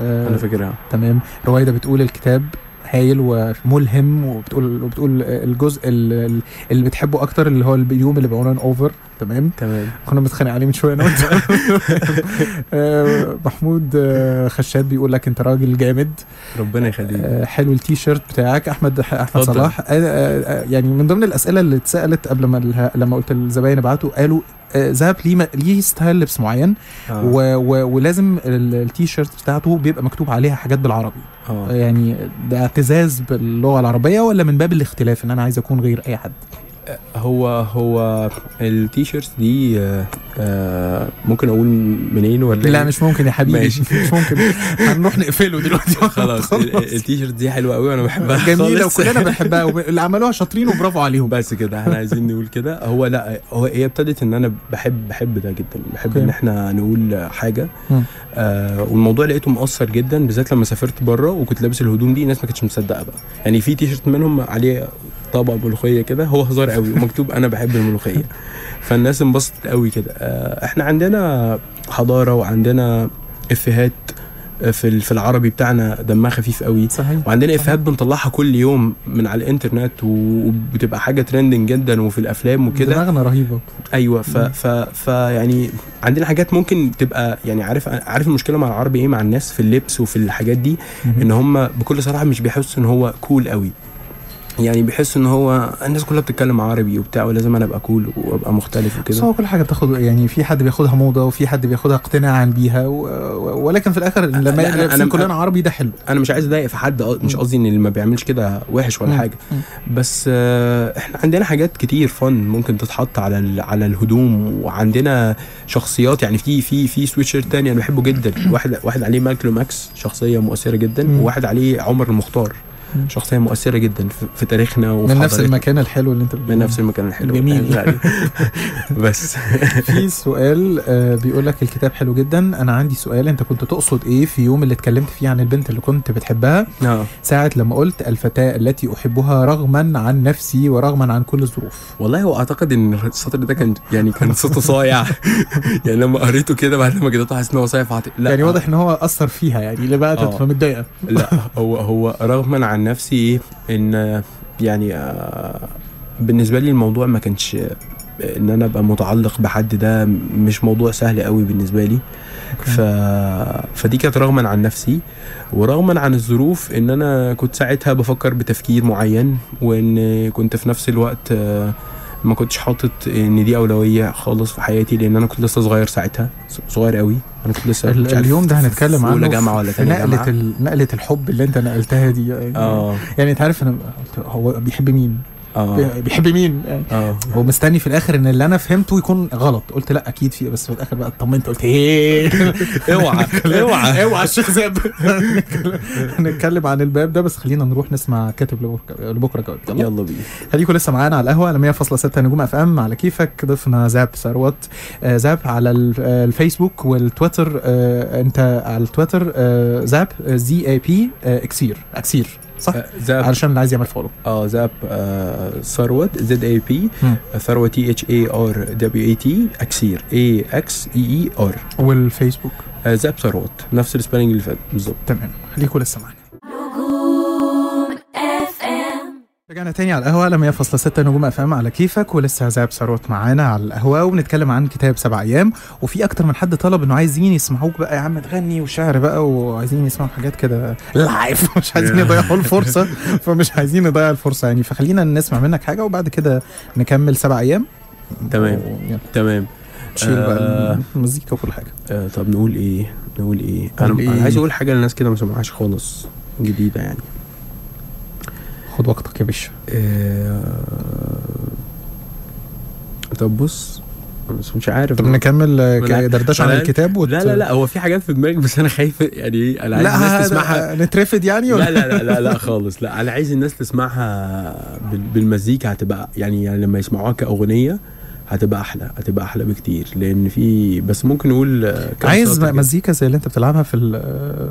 آه أنا فاكرها. تمام. رويده بتقول الكتاب هايل وملهم وبتقول وبتقول الجزء ال- اللي بتحبه أكتر اللي هو اليوم اللي بعنوان over تمام؟ تمام. كنا بنتخانق عليه من شوية أنا آه، محمود آه، خشاد بيقول لك أنت راجل جامد. ربنا يخليك. آه، حلو التيشيرت بتاعك. احمد أحمد. صلاح يعني من ضمن الأسئلة اللي اتسألت قبل ما لما قلت للزباين ابعتوا قالوا زاب ليه ليه style لبس معين آه. و و ولازم ال- التيشيرت بتاعته بيبقى مكتوب عليها حاجات بالعربي. آه. يعني ده اعتزاز باللغة العربية ولا من باب الاختلاف إن أنا عايز أكون غير أي حد؟ هو هو التيشيرتس دي آه آه ممكن أقول منين ولا لا إيه؟ مش ممكن يا حبيبي ماشي. مش ممكن هنروح نقفله دلوقتي خلاص ال- ال- التيشيرت دي حلوة قوي وأنا بحبها جميلة. وكلنا بنحبها واللي عملوها شاطرين وبرافو عليهم بس كده إحنا عايزين نقول كده هو لا هو هي ابتدت إن أنا بحب بحب ده جدا بحب. إن إحنا نقول حاجة. آه والموضوع لقيته مؤثر جدا بالذات لما سافرت بره وكنت لابس الهدوم دي الناس ما كانتش مصدقة بقى يعني في تيشيرت منهم عليه طبق ملوخية كده. هو هزار قوي ومكتوب أنا بحب الملوخية. فالناس انبسطت قوي كده. آه إحنا عندنا حضارة وعندنا إفيهات في ال- في العربي بتاعنا دمها خفيف قوي. صحيح. وعندنا إفيهات بنطلعها كل يوم من على الإنترنت وبتبقى حاجة trending جدا وفي الأفلام وكده. دماغنا رهيبة. أيوه ف ف ف يعني عندنا حاجات ممكن تبقى يعني عارف عارف المشكلة مع العربي إيه؟ مع الناس في اللبس وفي الحاجات دي إن هم بكل صراحة مش بيحسوا إن هو كول قوي. يعني بيحسوا إن هو الناس كلها بتتكلم عربي وبتاع ولازم أنا أبقى كول وأبقى مختلف وكده هو كل حاجة بتاخد يعني في حد بياخدها موضة وفي حد بياخدها اقتناعا بيها و... ولكن في الآخر لما أنا- أنا- كلنا عربي ده حلو أنا مش عايز أضايق في حد أه، مش. قصدي إن اللي ما بيعملش كده وحش ولا. حاجة. بس آه، إحنا عندنا حاجات كتير فن ممكن تتحط على ال- على الهدوم وعندنا شخصيات يعني في في في سويتشيرت تاني أنا بحبه جدا واحد واحد عليه مالكوم اكس شخصية مؤثرة جدا. وواحد عليه عمر المختار شخصية مؤثرة جدا في, تاريخنا وفي من نفس. المكان الحلو اللي انت من نفس المكان الحلو. جميل. بس. في سؤال آه، بيقول لك الكتاب حلو جدا. أنا عندي سؤال أنت كنت تقصد إيه في يوم اللي اتكلمت فيه عن البنت اللي كنت بتحبها؟ آه ساعة لما قلت الفتاة التي أحبها رغما عن نفسي ورغما عن كل الظروف. والله هو أعتقد إن السطر ده كان يعني كان صوته صايع. يعني لما قريته كده بعد ما كده حاسس إن هو صايع يعني واضح إن هو أثر فيها يعني اللي بقى آه. تبقى متضايقة. لا هو هو رغما عن نفسي إن يعني آه، بالنسبة لي الموضوع ما كانش إن أنا أبقى متعلق بحد ده مش موضوع سهل قوي بالنسبة لي. ف... فدي كانت رغما عن نفسي ورغما عن الظروف إن أنا كنت ساعتها بفكر بتفكير معين وإن كنت في نفس الوقت آه، ما كنتش حاطط إن دي أولوية خالص في حياتي لأن أنا كنت لسه صغير ساعتها صغير قوي أنا كنت لسه اليوم ده هنتكلم عنه جامعة ولا في جامعة. ال... نقلة الحب اللي أنت نقلتها دي. يعني, آه. يعني أنت عارف أنا هو بيحب مين؟ بي- بيحب مين؟ يعني. آه. هو مستني في الآخر إن اللي أنا فهمته يكون غلط. قلت لأ أكيد في بس في الآخر بقى اطمنت. قلت إيه؟ اوعى اوعى. اوعى الشيخ زاب هنتكلم عن الباب ده بس خلينا نروح نسمع كاتب لبكره جواب يلا. يلا بينا. خليكم لسه معانا على القهوة على 100.6 نجوم FM. على كيفك. ضيفنا زاب ثروت. آه، زاب على ال- آه، الفيسبوك والتويتر. آه، أنت على التويتر آه، زاب Z A P أكسير. أكسير. صح؟ آه، زاب. علشان اللي عايز يعمل follow آه زاب آه، ثروت Z A P. ثروت T H A R W A T أكسير E X E E R والفيسبوك. زاب ثروت نفس ال spelling اللي فات. بالظبط. تمام. خليكم لسه معانا. رجعنا تاني على القهوة على 100.6 نجوم FM على كيفك ولسه زاب ثروت معانا على القهوة وبنتكلم عن كتاب سبع أيام. وفي أكتر من حد طلب إنه عايزين يسمعوك بقى يا عم تغني وشعر بقى وعايزين يسمعوا حاجات كده live مش عايزين يضيعوا الفرصة. فمش عايزين نضيع الفرصة يعني. فخلينا نسمع منك حاجة وبعد كده نكمل سبع أيام. تمام. تمام. تشيل آه. بقى المزيكا وكل حاجة. آه طب نقول إيه؟ نقول إيه؟ أنا إيه؟ عايز أقول حاجة للناس كده ما سمعهاش خالص جديدة يعني. خد وقتك يا باشا. آه طب بص بس مش عارف. طب نكمل آه، لا، دردشة عن لا، الكتاب وت... لا لا لا هو في حاجات في دماغي بس أنا خايف يعني إيه أنا عايز الناس لا تسمعها. هذا- نترفد يعني ولا؟ لا لا لا لا لا خالص. لا أنا عايز الناس تسمعها بال- بالمزيكا هتبقى يعني, يعني لما يسمعوها كأغنية هتبقى أحلى هتبقى أحلى بكتير. لأن في بس ممكن نقول آه، عايز. مزيكا زي اللي أنت بتلعبها في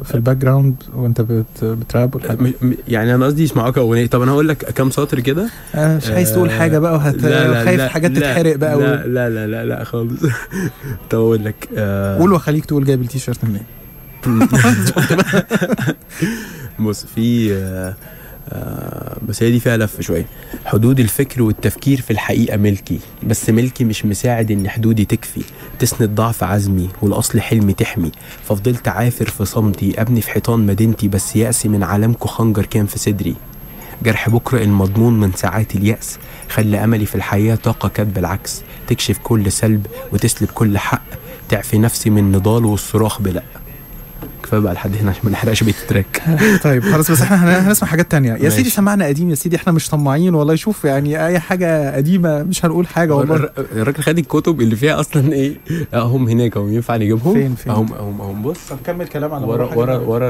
في ال background وأنت بت بتراب يعني أنا قصدي يسمعوها كاغنيه طب أنا هقول لك كام سطر كده؟ آه مش عايز تقول حاجة بقى وهت... خايف حاجات لا تتحرق بقى لا و... لا لا لا, لا خالص. طب أقول لك آه، قول وخليك تقول جايب التيشيرت منين. بص في آه، آه، بس هي دي فيها لف شوية. حدود الفكر والتفكير في الحقيقة ملكي بس ملكي مش مساعد إن حدودي تكفي. تسند ضعف عزمي والأصل حلمي تحمي. ففضلت عافر في صمتي أبني في حيطان مدينتي بس يأسي من عالمكو خنجر كان في صدري. جرح بكرة المضمون من ساعات اليأس. خلى أملي في الحياة طاقة كانت بالعكس. تكشف كل سلب وتسلب كل حق. تعفي نفسي من نضال والصراخ بلأ. كفاية بقى لحد هنا عشان ما نحرقش بيت التراك. طيب خلاص بس إحنا هن- هنسمع حاجات تانية. يا. سيدي سمعنا قديم يا سيدي إحنا مش طماعين والله. شوف يعني أي حاجة قديمة مش هنقول حاجة والله. الر- الراجل خد الكتب اللي فيها أصلا إيه؟ اهم هناك هم ينفع نجيبهم؟ فين- فين؟ أهم أهم أهم بص. طب كمل كلام على ورا ورا ورا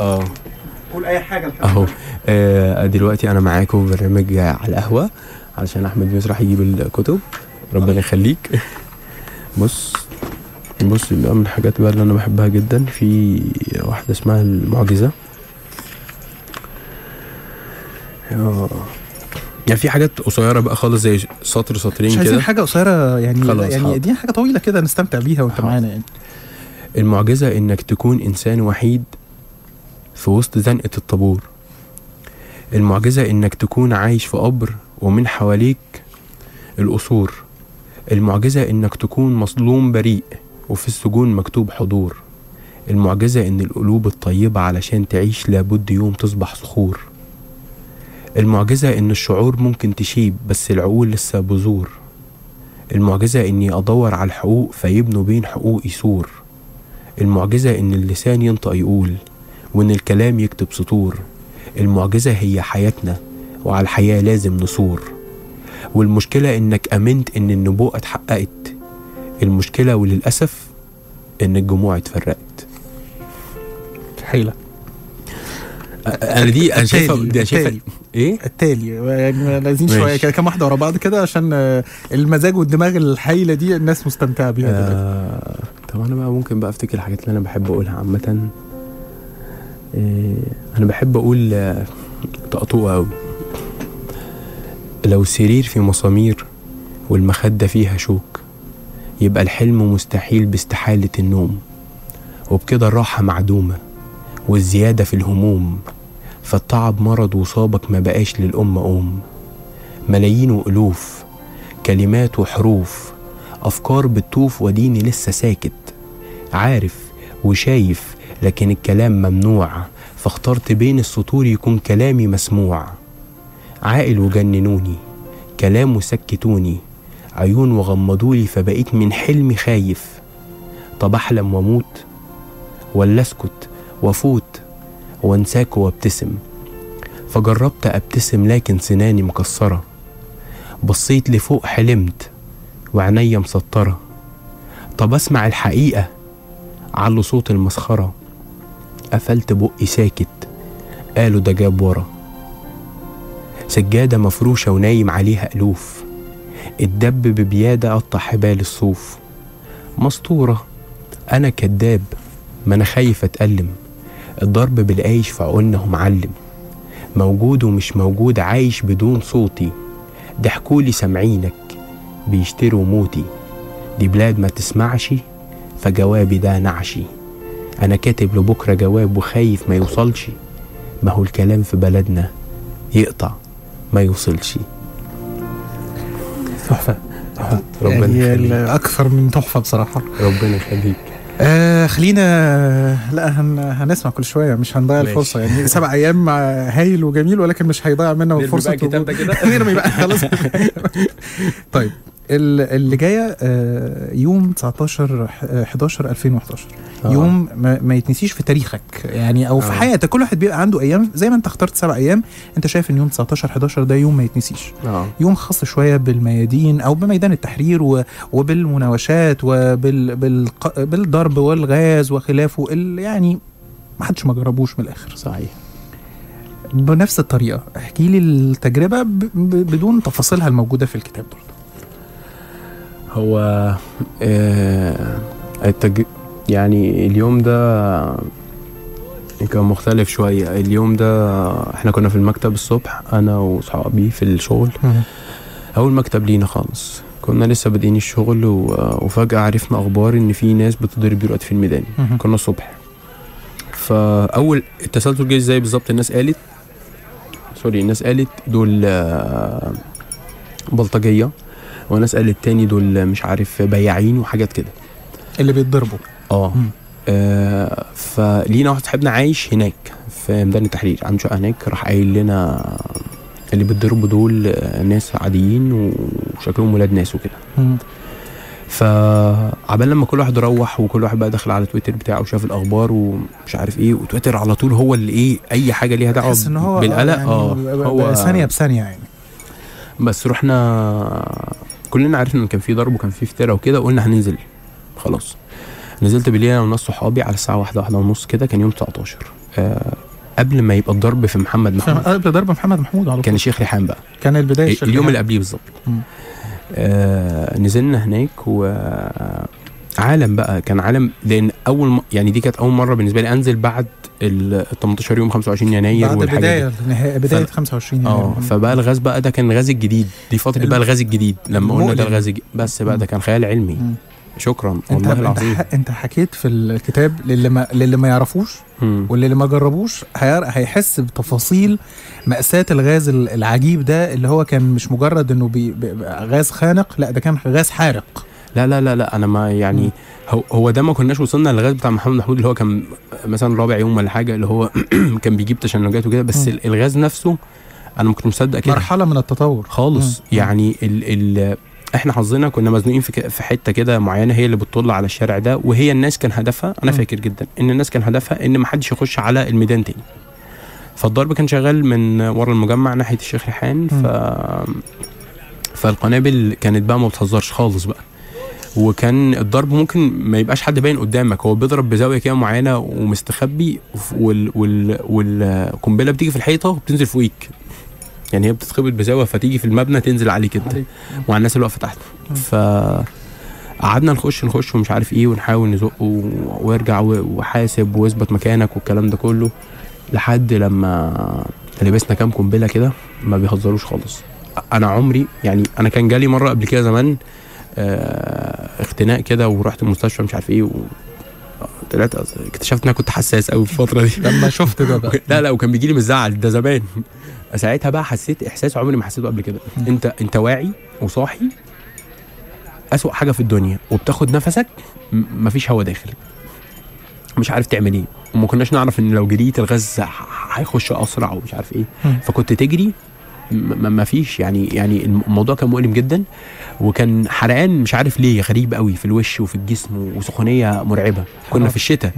آه. قول أي حاجة أهو. آه، دلوقتي أنا معاكم في برنامج على القهوة علشان أحمد راح يجيب الكتب. ربنا يخليك. بص. بص بقى من الحاجات بقى اللي أنا بحبها جدا في واحدة اسمها المعجزة آه. يعني في حاجات قصيرة بقى خالص زي سطر مش سطرين عايزين كده حاجة قصيرة يعني خلاص، يعني حاضر. دي حاجة طويلة كده نستمتع بيها وأنت. معانا يعني المعجزة إنك تكون إنسان وحيد في وسط زنقة الطابور المعجزة إنك تكون عايش في قبر ومن حواليك القصور المعجزة إنك تكون مظلوم بريء وفي السجون مكتوب حضور. المعجزة إن القلوب الطيبة علشان تعيش لابد يوم تصبح صخور. المعجزة إن الشعور ممكن تشيب بس العقول لسه بذور. المعجزة إني أدور على الحقوق فيبنوا بين حقوقي سور. المعجزة إن اللسان ينطق يقول وإن الكلام يكتب سطور. المعجزة هي حياتنا وعلى الحياة لازم نصور والمشكلة إنك أمنت إن النبوءة اتحققت. المشكلة وللأسف إن الجموع اتفرقت. حيلة. أنا دي أنا شايفها التالي، دي شايفها. إيه؟ التالي. يعني لازم. شوية كده كام واحدة ورا بعض كده عشان آه، المزاج والدماغ الحايله دي الناس مستمتعة بيها آه طب أنا بقى ممكن بقى أفتكر الحاجات اللي أنا بحب أقولها عامة. إيه أنا بحب أقول آه، طقطوقة قوي لو السرير في مسامير والمخدة فيها شوك. يبقى الحلم مستحيل باستحالة النوم وبكده الراحة معدومة والزيادة في الهموم فالتعب مرض وصابك ما بقاش للأمة أم. ملايين وألوف كلمات وحروف أفكار بتطوف وديني لسه ساكت. عارف وشايف لكن الكلام ممنوع فاخترت بين السطور يكون كلامي مسموع. عاقل وجننوني كلام وسكتوني عيون وغمضولي فبقيت من حلمي خايف. طب أحلم وأموت ولا أسكت وأفوت وأنساك وأبتسم. فجربت أبتسم لكن سناني مكسرة. بصيت لفوق حلمت وعينيا مسطرة. طب أسمع الحقيقة علوا صوت المسخرة. قفلت بقي ساكت قالوا ده جاب ورا. سجادة مفروشة ونايم عليها ألوف. الدب ببيادة قطع حبال الصوف. مسطورة أنا كداب ما أنا خايف أتألم. الضرب بالعيش في عقولنا معلم. موجود ومش موجود عايش بدون صوتي. ضحكولي سامعينك بيشتروا موتي. دي بلاد ما تسمعش فجوابي ده نعشي. أنا كاتب لبكرة جواب وخايف ما يوصلش. ما هو الكلام في بلدنا يقطع ما يوصلش. تحفة ربنا يعني أكثر من تحفة بصراحة. ربنا يخليك. آه خلينا لا هن... هنسمع كل شوية مش هنضيع. الفرصة. يعني سبع أيام مع هايل وجميل ولكن مش هيضيع منا نرمي الفرصه بقى الكتاب ده كده؟ نرمي بقى خلاص. طيب. اللي جاية آه، يوم 19 ح- 11 2011 آه. يوم ما, ما يتنسيش في تاريخك يعني أو في آه. حياتك. كل واحد بيبقى عنده أيام زي ما أنت اخترت سبع أيام أنت شايف إن يوم 19 11 ده يوم ما يتنسيش. آه. يوم خاص شوية بالميادين أو بميدان التحرير وبالمناوشات وبالضرب والغاز وخلافه اللي يعني ما حدش ما جربوش من الآخر. صحيح. بنفس الطريقة. احكي لي التجربة بدون تفاصيلها الموجودة في الكتاب دول. هو آه التج... يعني اليوم ده كان مختلف شوية. اليوم ده إحنا كنا في المكتب الصبح أنا وصحابي في الشغل. أول مكتب لينا خالص. كنا لسه بادئين الشغل و... وفجأة عرفنا أخبار إن في ناس بتضرب دلوقتي في الميدان. كنا الصبح. فأول التسلسل جه إزاي بالظبط؟ الناس قالت سوري الناس قالت دول آه، بلطجيه وناس قالت تاني دول مش عارف بياعين وحاجات كده. اللي بيتضربوا. آه. آه، فلينا واحد صاحبنا عايش هناك في ميدان التحرير عنده شقة هناك راح قايل لنا اللي بيتضربوا دول آه، ناس عاديين وشكلهم ولاد ناس وكده. فعبال لما كل واحد روح وكل واحد بقى دخل على تويتر بتاعه وشاف الأخبار ومش عارف إيه وتويتر على طول هو اللي إيه أي حاجة ليها دعوة بالقلق. يعني آه هو ثانية بثانية يعني. بس رحنا كلنا عرفنا إن كان في ضرب وكان في فتره وكده وقلنا هننزل. خلاص. نزلت بالليل أنا وناس صحابي على الساعة واحدة واحدة ونص كده كان يوم 19 آه قبل ما يبقى الضرب في محمد محمود. قبل ضرب محمد محمود على كان الشيخ ريحان بقى. كان البداية الشيخ اليوم. اللي قبليه بالظبط. آه نزلنا هناك و عالم بقى كان عالم لأن أول م... يعني دي كانت أول مرة بالنسبة لي أنزل بعد ال 18 يوم 25 يناير بعد والحاجات بدايه دي بداية ف- 25 آه يناير. فبقى الغاز بقى ده كان الغاز الجديد دي فتره الم- بقى الغاز الجديد لما قلنا ده. الغاز الجديد بس بقى. ده كان خيال علمي مم. شكرا أنت والله أنت, العظيم أنت حكيت في الكتاب للي ما للي ما يعرفوش مم. واللي ما جربوش هيحس بتفاصيل مأساة الغاز ال- العجيب ده اللي هو كان مش مجرد إنه بي بي- غاز خانق لا ده كان غاز حارق لا لا لا لا أنا ما يعني. هو هو ده ما كناش وصلنا للغاز بتاع محمد محمود اللي هو كان مثلا رابع يوم ولا حاجة اللي هو كان بيجيب تشنجات وكده بس. ال- الغاز نفسه أنا ما كنتش مصدق كده مرحلة من التطور خالص مم. يعني ال ال إحنا حظنا كنا مزنوقين في في حتة كده معينة هي اللي بتطل على الشارع ده وهي الناس كان هدفها أنا. فاكر جدا إن الناس كان هدفها إن ما حدش يخش على الميدان تاني فالضرب كان شغال من ورا المجمع ناحية الشيخ ريحان ف فالقنابل كانت بقى ما بتهزرش خالص بقى وكان الضرب ممكن ما يبقاش حد باين قدامك. هو بيضرب بزاوية كده معينة ومستخبي وال وال والقنبلة بتيجي في الحيطة وبتنزل فوقيك. يعني هي بتتخبط بزاوية فتيجي في المبنى تنزل عليك انت وعلى الناس اللي واقفة تحت. ف قعدنا نخش نخش ومش عارف إيه ونحاول نزق و- وارجع وحاسب واثبت مكانك والكلام ده كله. لحد لما لبسنا كام قنبلة كده ما بيهزروش خالص. أنا عمري يعني أنا كان جالي مرة قبل كده زمان اختناق كده ورحت المستشفى مش عارف إيه و... طلعت اكتشفت إن أنا كنت حساس قوي في الفترة دي. لما شفت ده بقى. لا لا وكان بيجي لي من الزعل ده زمان. ساعتها بقى حسيت إحساس عمري ما حسيته قبل كده. أنت أنت واعي وصاحي أسوأ حاجة في الدنيا وبتاخد نفسك مفيش هوا داخل. مش عارف تعمل إيه. وما كناش نعرف إن لو جريت الغاز هيخش أسرع ومش عارف إيه. فكنت تجري ما فيش يعني يعني الموضوع كان مؤلم جدا وكان حرقان مش عارف ليه غريب قوي في الوش وفي الجسم وسخونية مرعبة كنا حرام. في الشتاء.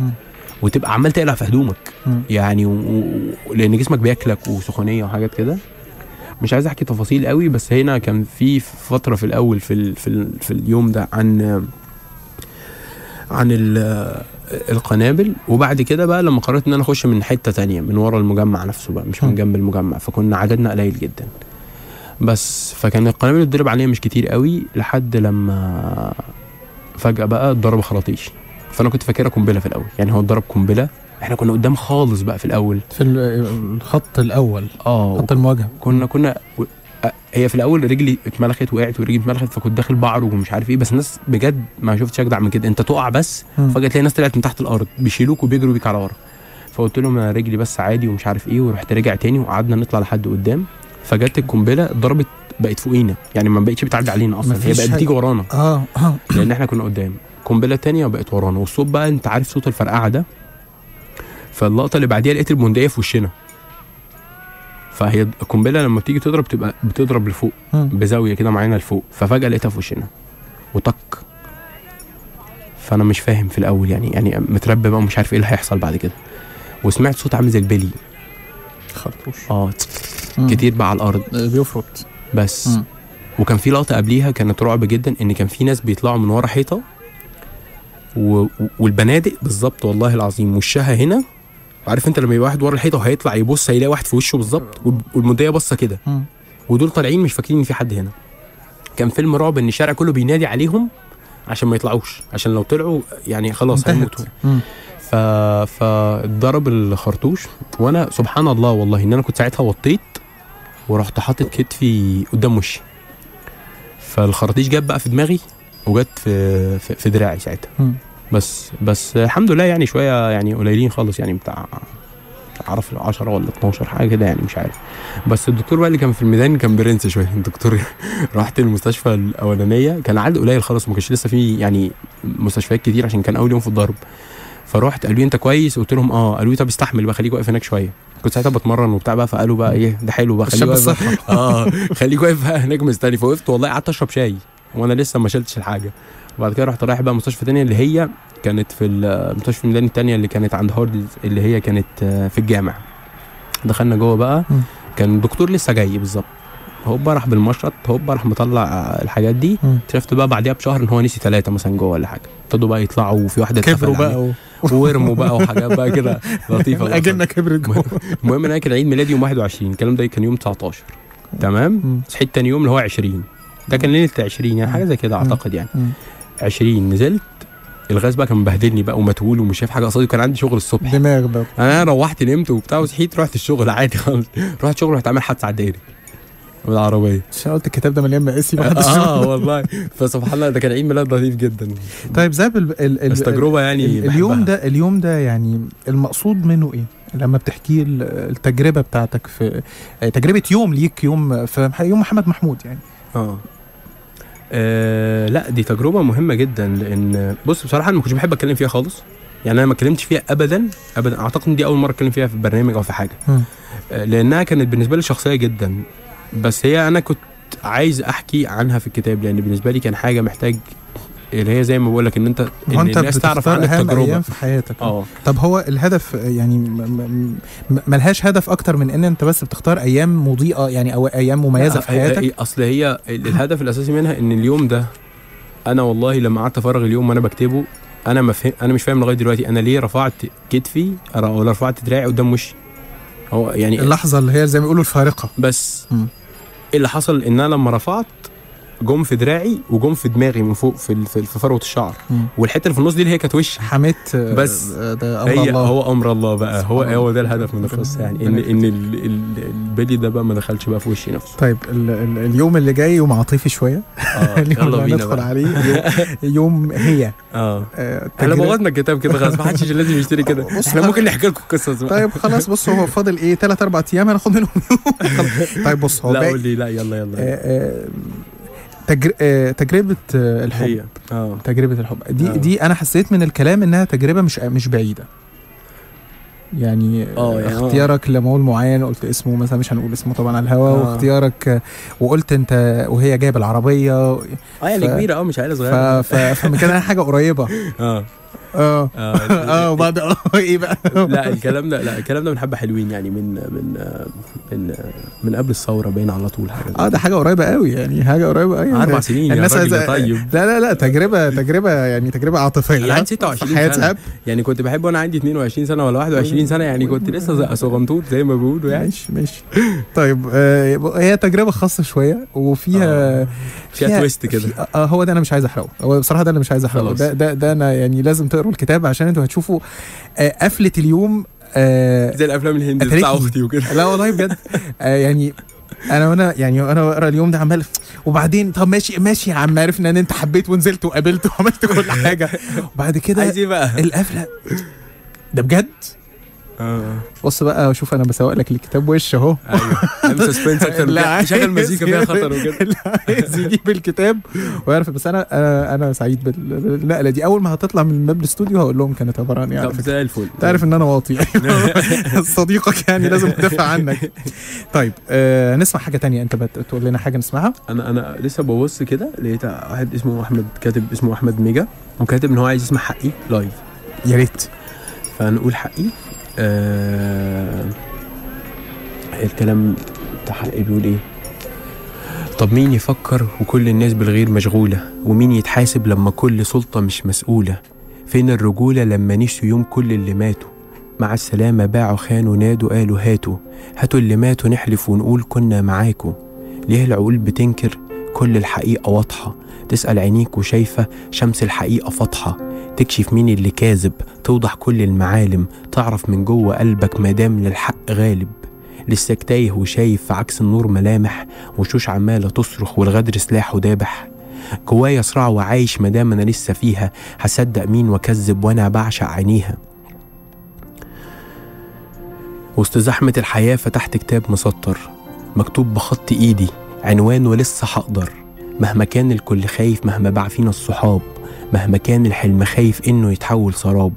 وتبقى عمال تقلع في هدومك. يعني و... و... لأن جسمك بياكلك وسخونية وحاجات كده مش عايز أحكي تفاصيل قوي بس هنا كان في فترة في الأول في ال... في, ال... في اليوم ده عن عن ال... القنابل وبعد كده بقى لما قررت إن أنا أخش من حتة تانية من ورا المجمع نفسه بقى مش من. جنب المجمع فكنا عددنا قليل جدا. بس فكان القنابل بتضرب عليا مش كتير قوي لحد لما فجأة بقى اتضرب خراطيش فأنا كنت فاكرها قنبلة في الأول يعني هو اتضرب قنبلة إحنا كنا قدام خالص بقى في الأول. في ال- الخط الأول آه خط المواجهة. كنا كنا هي في الأول رجلي اتملخت وقعت ورجلي اتملخت فكنت داخل بعرج ومش عارف إيه. بس الناس بجد ما شفتش اجدع من كده. أنت تقع بس. فجأة تلاقي ناس طلعت من تحت الأرض بيشيلوك وبيجروا بيك على ورا. فقلت لهم أنا رجلي بس عادي ومش عارف إيه ورحت راجع تاني وقعدنا نطلع لحد قدام. فجت القنبلة ضربت بقت فوقينا. يعني ما بقتش بتعدي علينا أصلا. هي بقت. بتيجي ورانا. آه آه. لأن إحنا كنا قدام. قنبلة تانية بقت ورانا. والصوت بقى أنت عارف صوت الفرقعة ده؟ فاللقطة اللي بعديها لقيت البندقيه في وشنا. فهي القنبلة لما بتيجي تضرب تبقى بتضرب لفوق. بزاوية كده معينة لفوق ففجأة لقيتها في وشنا وطك فأنا مش فاهم في الأول يعني يعني متربى بقى ومش عارف إيه اللي هيحصل بعد كده. وسمعت صوت عامل زي البلي. خرطوش. آه. كتير بقى على الأرض. بيفرط. بس. مم. وكان في لقطة قبليها كانت رعب جدا إن كان في ناس بيطلعوا من ورا حيطة و... والبنادق بالظبط والله العظيم وشها هنا عارف انت لما يبقى واحد ورا الحيطة وهيطلع يبص هيلاقي واحد في وشه بالظبط وال- والمنديه باصة كده. ودول طالعين مش فاكرين إن في حد هنا كان فيلم رعب إن الشارع كله بينادي عليهم عشان ما يطلعوش عشان لو طلعوا يعني خلاص. هيموتوا. ف فضرب الخرطوش وأنا سبحان الله والله إن أنا كنت ساعتها وطيت ورحت حاطط كتفي قدام وشي فالخراطيش جت بقى في دماغي وجت في في, في دراعي ساعتها. بس بس الحمد لله يعني شوية يعني قليلين خالص يعني بتاع اعرف 10 ولا 12 حاجة كده يعني مش عارف. بس الدكتور بقى اللي كان في الميدان كان برنس شوية. الدكتور رحت المستشفى الأولانية كان عدد قليل خالص وما كانش لسه في يعني مستشفيات كتير عشان كان أول يوم في الضرب. فرحت قالوا لي أنت كويس؟ قلت لهم آه. قالوا لي طب استحمل بقى خليك واقف هناك شوية. كنت ساعتها بتمرن وبتاع بقى فقالوا بقى إيه ده حلو بقى خليك واقف آه. خليك واقف هناك مستني. فوقفت والله قعدت أشرب شاي. وأنا لسه ما شلتش الحاجة. وبعد كده رحت رايح بقى مستشفى تانية اللي هي كانت في المستشفى الميداني التانية اللي كانت عند هاردز اللي هي كانت آه، في الجامع. دخلنا جوه بقى. كان الدكتور لسه جاي بالظبط. هوبا راح بالمشرط هوبا راح مطلع آه، الحاجات دي. اكتشفت بقى بعديها بشهر إن هو نسي ثلاثة مثلا جوه ولا حاجة. ابتدوا بقى يطلعوا وفي واحدة كبروا بقى و... ورموا بقى وحاجات بقى كده لطيفة. الاجنه كبرت جوه. المهم ان أنا كان عيد ميلادي يوم 21 الكلام ده كان يوم 19 تمام. صحيت تاني يوم اللي هو 20 ده كان ليلة 20 يعني حاجة زي كده أعتقد يعني. 20 نزلت الغاز بقى كان مبهدلني بقى ومتهول ومش شايف حاجة قصادي وكان عندي شغل الصبح. دماغ بقى. أنا روحت نمت وبتاع وصحيت رحت الشغل عادي خالص. رحت شغل رحت عامل حادثة على الدائري بالعربية. عشان قلت الكتاب ده مليان مقاسي الشغل. آه والله. فسبحان الله ده كان عيد ميلاد لطيف جدا. طيب زاب ال... ال... ال... بس تجربة يعني ال- اليوم بحبها. ده اليوم ده يعني المقصود منه إيه؟ لما بتحكي ال- التجربة بتاعتك في تجربة يوم ليك يوم في يوم محمد محمود يعني. آه. آه، لا دي تجربة مهمة جدا لأن بص بصراحة أنا ما كنتش بحب أتكلم فيها خالص. يعني أنا ما اتكلمتش فيها ابدا ابدا. أعتقد إن دي أول مرة أتكلم فيها في برنامج أو في حاجة. آه، لأنها كانت بالنسبة لي شخصية جدا. بس هي أنا كنت عايز أحكي عنها في الكتاب لأن بالنسبة لي كان حاجة محتاج اللي هي زي ما بقول لك إن أنت إن انت الناس تعرف بتختار عنك أهم تجربة. أيام في حياتك. آه. طب هو الهدف يعني م- م- م- ملهاش هدف أكتر من إن أنت بس بتختار أيام مضيئة يعني أو أيام مميزة في حياتك؟ أصل هي ال- الهدف الأساسي منها إن اليوم ده أنا والله لما قعدت أفرغ اليوم وأنا بكتبه أنا ما فهم أنا مش فاهم لغاية دلوقتي أنا ليه رفعت كتفي ولا رفعت دراعي قدام وشي؟ هو يعني اللحظة اللي هي زي ما بيقولوا الفارقة. بس. إيه اللي حصل إن أنا لما رفعت جم في دراعي وجم في دماغي من فوق في في فروة الشعر. مم. والحتة اللي في النص دي اللي هي كانت وشي حميت آه، بس ده أمر هي الله. هو أمر الله بقى. هو هو ده. الهدف من القصة يعني ان إن ال- ال- البلي ده بقى ما دخلش بقى في وشي نفسه. طيب ال ال اليوم اللي جاي يوم عاطفي شوية. آه اليوم اللي بينا هندخل بقى. عليه يوم, هي. آه. آه، إحنا تجربة- بوظنا الكتاب كده خلاص ما حدش لازم يشتري كده. إحنا ممكن نحكي لكم قصص بقى طيب خلاص بص هو فاضل إيه؟ ثلاث أربع أيام هناخد منهم يوم. طيب بص هو لا قول لي. لا يلا يلا. آه، آه، تجر... آه، تجربة آه، الحب. هي. آه. تجربة الحب. دي آه. دي أنا حسيت من الكلام إنها تجربة مش مش بعيدة. يعني آه، يعني آه. اختيارك لمول معين قلت اسمه مثلا مش هنقول اسمه طبعا على الهوا آه. واختيارك آه، وقلت أنت وهي جايبه العربيه آه يعني ف- كبيرة آه مش عيلة ف... صغيرة. ف... فكان حاجة قريبة. آه. آه. آه آه وبعد إيه بقى؟ لا الكلام ده لا الكلام ده من حبة حلوين يعني من من من من قبل الثورة باين على طول حاجة آه ده حاجة قريبة قوي يعني حاجة قريبة قوي. أربع سنين يا الناس راجل عايزة- يا طيب. لا لا لا تجربه تجربة يعني تجربة عاطفية أنا عندي 26 في حياة سنة. أب. يعني كنت بحب وأنا عندي 22 سنة ولا 21 سنة يعني كنت لسه صغنطوط زي ما بيقولوا يعني. ماشي ماشي. طيب آه هي تجربة خاصة شوية وفيها آه، فيها تويست كده. في- آه هو ده أنا مش عايز أحرقه. هو بصراحة ده أنا مش عايز أحرقه. ده, ده ده أنا يعني لازم تقروا الكتاب عشان أنتوا هتشوفوا آه قفلة اليوم آه زي الأفلام الهندي. بتاع أختي وكده. لا والله بجد. آه يعني أنا وأنا يعني وأنا بقرأ اليوم ده عمال وبعدين طب ماشي ماشي يا عم عرفنا إن أنت حبيت ونزلت وقابلت وعملت كل حاجة. وبعد كده عايز إيه بقى؟ القفلة. ده بجد؟ بص بقى شوف أنا بسوق لك الكتاب وش أهو. أيوه. سسبنس أكتر. شغل مزيكا فيها خطر وكده. عايز يجيب الكتاب ويعرف. بس أنا أنا سعيد بال- بالنقلة دي. أول ما هتطلع من باب الاستوديو هقول لهم كانت عبارة عن إيه طب. زي الفل. تعرف إن أنا واطي. صديقك يعني لازم تدافع عنك. طيب آه نسمع حاجة تانية. أنت بتقول لنا حاجة نسمعها؟ أنا أنا لسه ببص كده لقيت واحد اسمه أحمد كاتب اسمه أحمد ميجا وكاتب إن هو عايز يسمع حقي live يا ريت. فنقول حقي. آه الكلام بتاع بيقول إيه؟ طب مين يفكر وكل الناس بالغير مشغولة؟ ومين يتحاسب لما كل سلطة مش مسؤولة؟ فين الرجولة لما نسوا يوم كل اللي ماتوا؟ مع السلامة باعوا خانوا نادوا قالوا هاتوا. هاتوا اللي ماتوا نحلف ونقول كنا معاكوا ليه العقول بتنكر؟ كل الحقيقة واضحة. تسأل عينيك وشايفة شمس الحقيقة فاضحة. تكشف مين اللي كاذب. توضح كل المعالم. تعرف من جوه قلبك مادام للحق غالب. لساك تايه وشايف في عكس النور ملامح. وشوش عمالة تصرخ والغدر سلاحه دابح جوايا صراع وعايش مادام أنا لسه فيها. هصدق مين وأكذب وأنا بعشق عينيها. وسط زحمة الحياة فتحت كتاب مسطر. مكتوب بخط إيدي. عنوان ولسه هقدر. مهما كان الكل خايف مهما باع فينا الصحاب مهما كان الحلم خايف إنه يتحول سراب.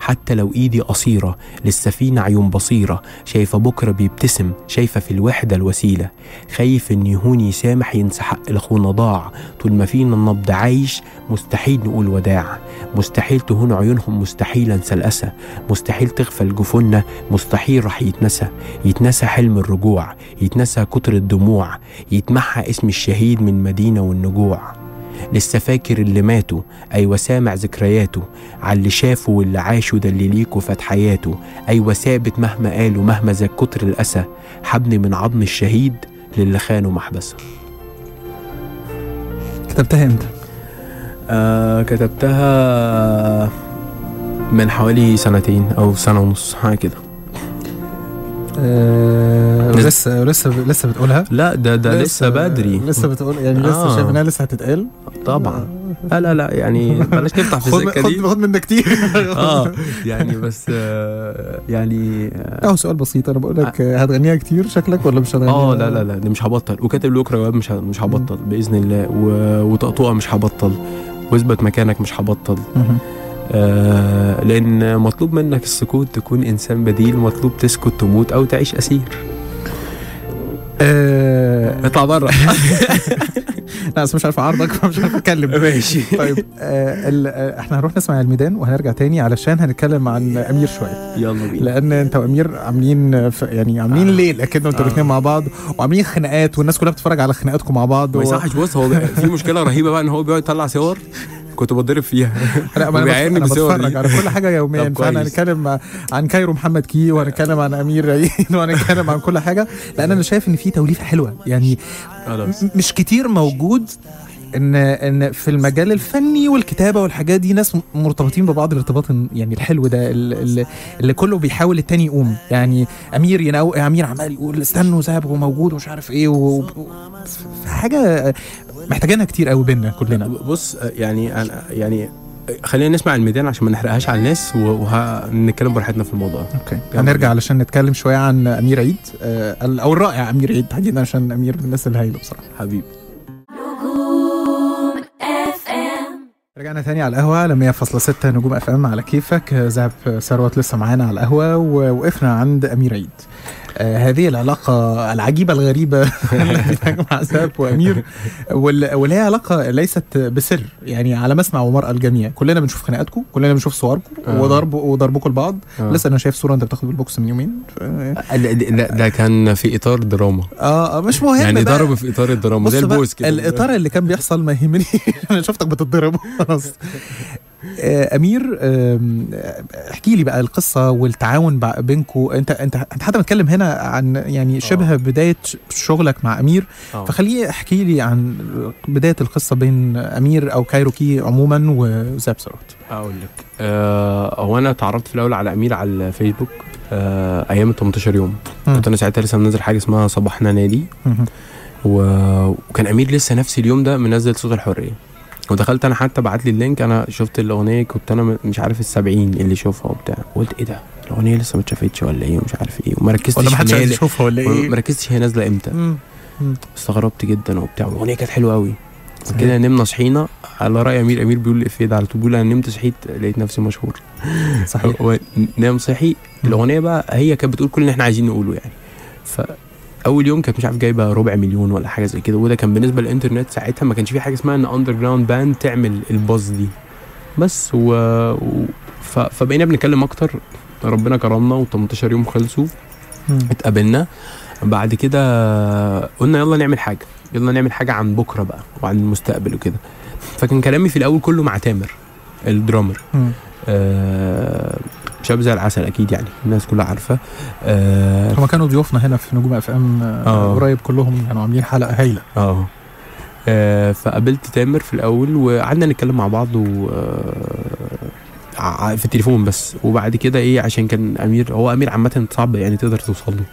حتى لو إيدي قصيرة لسه فينا عيون بصيرة شايفة بكرة بيبتسم شايفة في الوحدة الوسيلة. خايف إن يهون يسامح ينسى حق لاخونا ضاع طول ما فينا النبض عايش مستحيل نقول وداع. مستحيل تهون عيونهم مستحيل أنسى الأسى. مستحيل تغفل جفوننا مستحيل راح يتنسى. يتنسى حلم الرجوع يتنسى كتر الدموع. يتمحى اسم الشهيد من مدينة والنجوع. لسه فاكر اللي ماتوا أيوة سامع ذكرياته على اللي شافوا واللي عاشوا ده اللي ليكوا فات حياته أيوة ثابت مهما قالوا مهما زاد كتر الأسى حبني من عظم الشهيد للي خانوا محبسه كتبتها إمتى؟ آه كتبتها من حوالي سنتين أو سنة ونص حاجة كده آه لسه- لسه لسه بتقولها؟ لا ده ده لسه بدري. لسه بتقول يعني لسه آه. شايف إنها لسه هتتقال؟ طبعا. لا لا لا يعني بلاش نفتح في خد السكة دي. خد منك كتير. آه يعني بس آه يعني آه آه سؤال بسيط. أنا بقول لك آه، هتغنيها كتير شكلك ولا مش هتغنيها؟ آه، لا لا لا دي مش هبطل. وكاتب له بكره جواب مش مش هبطل بإذن الله. و- وطقطقة مش هبطل. واثبت مكانك مش هبطل. آه لأن مطلوب منك السكوت تكون إنسان بديل مطلوب تسكت تموت أو تعيش أسير آه اطلع بره لا بس مش عارف اعرضك فمش عارف أتكلم ماشي طيب آه آه، إحنا هنروح نسمع الميدان وهنرجع تاني علشان هنتكلم عن أمير شوية يلا بينا لأن أنت وأمير عاملين يعني عاملين آه. ليلة كده أنتوا آه. الاثنين مع بعض وعاملين خناقات والناس كلها بتتفرج على خناقاتكم مع بعض ما. يصحش بص هو في مشكلة رهيبة بقى إن هو بيقعد يطلع صور كنت بتضرب فيها لا ما أنا بتفرج. على كل حاجة يوميا فأنا. هنتكلم عن كايرو محمد كي وهنتكلم عن أمير عيد وهنتكلم عن كل حاجة لأن أنا شايف إن في توليفة حلوة يعني مش كتير موجود إن إن في المجال الفني والكتابة والحاجات دي ناس مرتبطين ببعض الارتباط ال- يعني الحلو ده ال- ال- اللي كله بيحاول التاني يقوم. يعني أمير ينو أمير عمال يقول استنوا ساب وموجود ومش عارف إيه و... حاجة محتاجينها كتير قوي بينا كلنا. بص يعني أنا يعني خلينا نسمع الميدان عشان ما نحرقهاش على الناس وهنتكلم براحتنا في الموضوع. okay. هنرجع. علشان نتكلم شوية عن أمير عيد. آه، أو الرائع أمير عيد تحديدا عشان أمير من الناس الهايلة بصراحة. حبيبي. رجعنا تاني على القهوة على 100.6 نجوم FM على كيفك. زاب ثروت لسه معانا على القهوة ووقفنا عند أمير عيد. هذه العلاقة العجيبة الغريبة التي تجمع زاب وأمير. وال- واللي هي علاقة ليست بسر. يعني على مسمع ومرأى الجميع. كلنا بنشوف خناقاتكم كلنا بنشوف صوركم آه. وضرب وضربكم لبعض آه. لسه أنا شايف صورة أنت بتاخد بالبوكس من يومين. ف- ده, ده, ده كان في إطار دراما. آه آه، مش مهم يعني. ضرب في إطار الدراما زي البوس كده. الإطار اللي كان بيحصل ما يهمني. أنا شفتك بتتضرب خلاص. آه، أمير آه، احكي لي بقى القصة والتعاون بينكم أنت أنت أنت حتى بتكلم هنا عن يعني شبه بداية ش- شغلك مع أمير. آه. فخليه احكي لي عن بداية القصة بين أمير أو كايروكي عموما وزاب ثروت أقول لك آه هو أنا اتعرفت في الأول على أمير على الفيسبوك آه أيام ال 18 يوم. مم. كنت أنا ساعتها لسه منزل حاجة اسمها صباحنا نادي. و- وكان أمير لسه نفس اليوم ده منزل صوت الحرية. ودخلت أنا حتى بعت لي ال link أنا شفت الأغنية كنت أنا مش عارف السبعين اللي يشوفها وبتاع. قلت إيه ده؟ الأغنية لسه ما اتشافتش ولا إيه؟ ومش عارف إيه. وما ركزتش ولا ما في حدش إن هي- عايز يشوفها ولا إيه؟ ما ركزتش هي نازلة إمتى. استغربت جدا وبتاع. والأغنية كانت حلوة قوي. كده نمنا صحينا. على رأي أمير أمير بيقول الافيه ده على طول بيقول أنا نمت صحيت لقيت نفسي مشهور. صحيح. هو نام صحي. الأغنية بقى هي كانت بتقول كل اللي إحنا عايزين نقوله يعني. فاول يوم كانت مش عارف جايبة ربع مليون ولا حاجة زي كده وده كان بالنسبة للإنترنت ساعتها ما كانش في حاجة اسمها إن underground band تعمل ال buzz دي. بس و... و... ف... فبقينا بنتكلم أكتر. ربنا كرمنا و18 يوم خلصوا. اتقابلنا. بعد كده قلنا يلا نعمل حاجة. يلا نعمل حاجة عن بكرة بقى وعن المستقبل وكده. فكان كلامي في الأول كله مع تامر الدرامر. آه شاب زي العسل أكيد يعني الناس كلها عارفة. آه هما كانوا ضيوفنا هنا في نجوم أف إم آه. قريب كلهم كانوا عاملين حلقة هايلة. آه. آه، فقابلت تامر في الأول وقعدنا نتكلم مع بعض و آه، في التليفون بس. وبعد كده إيه عشان كان أمير هو أمير عامة صعب يعني تقدر توصل له.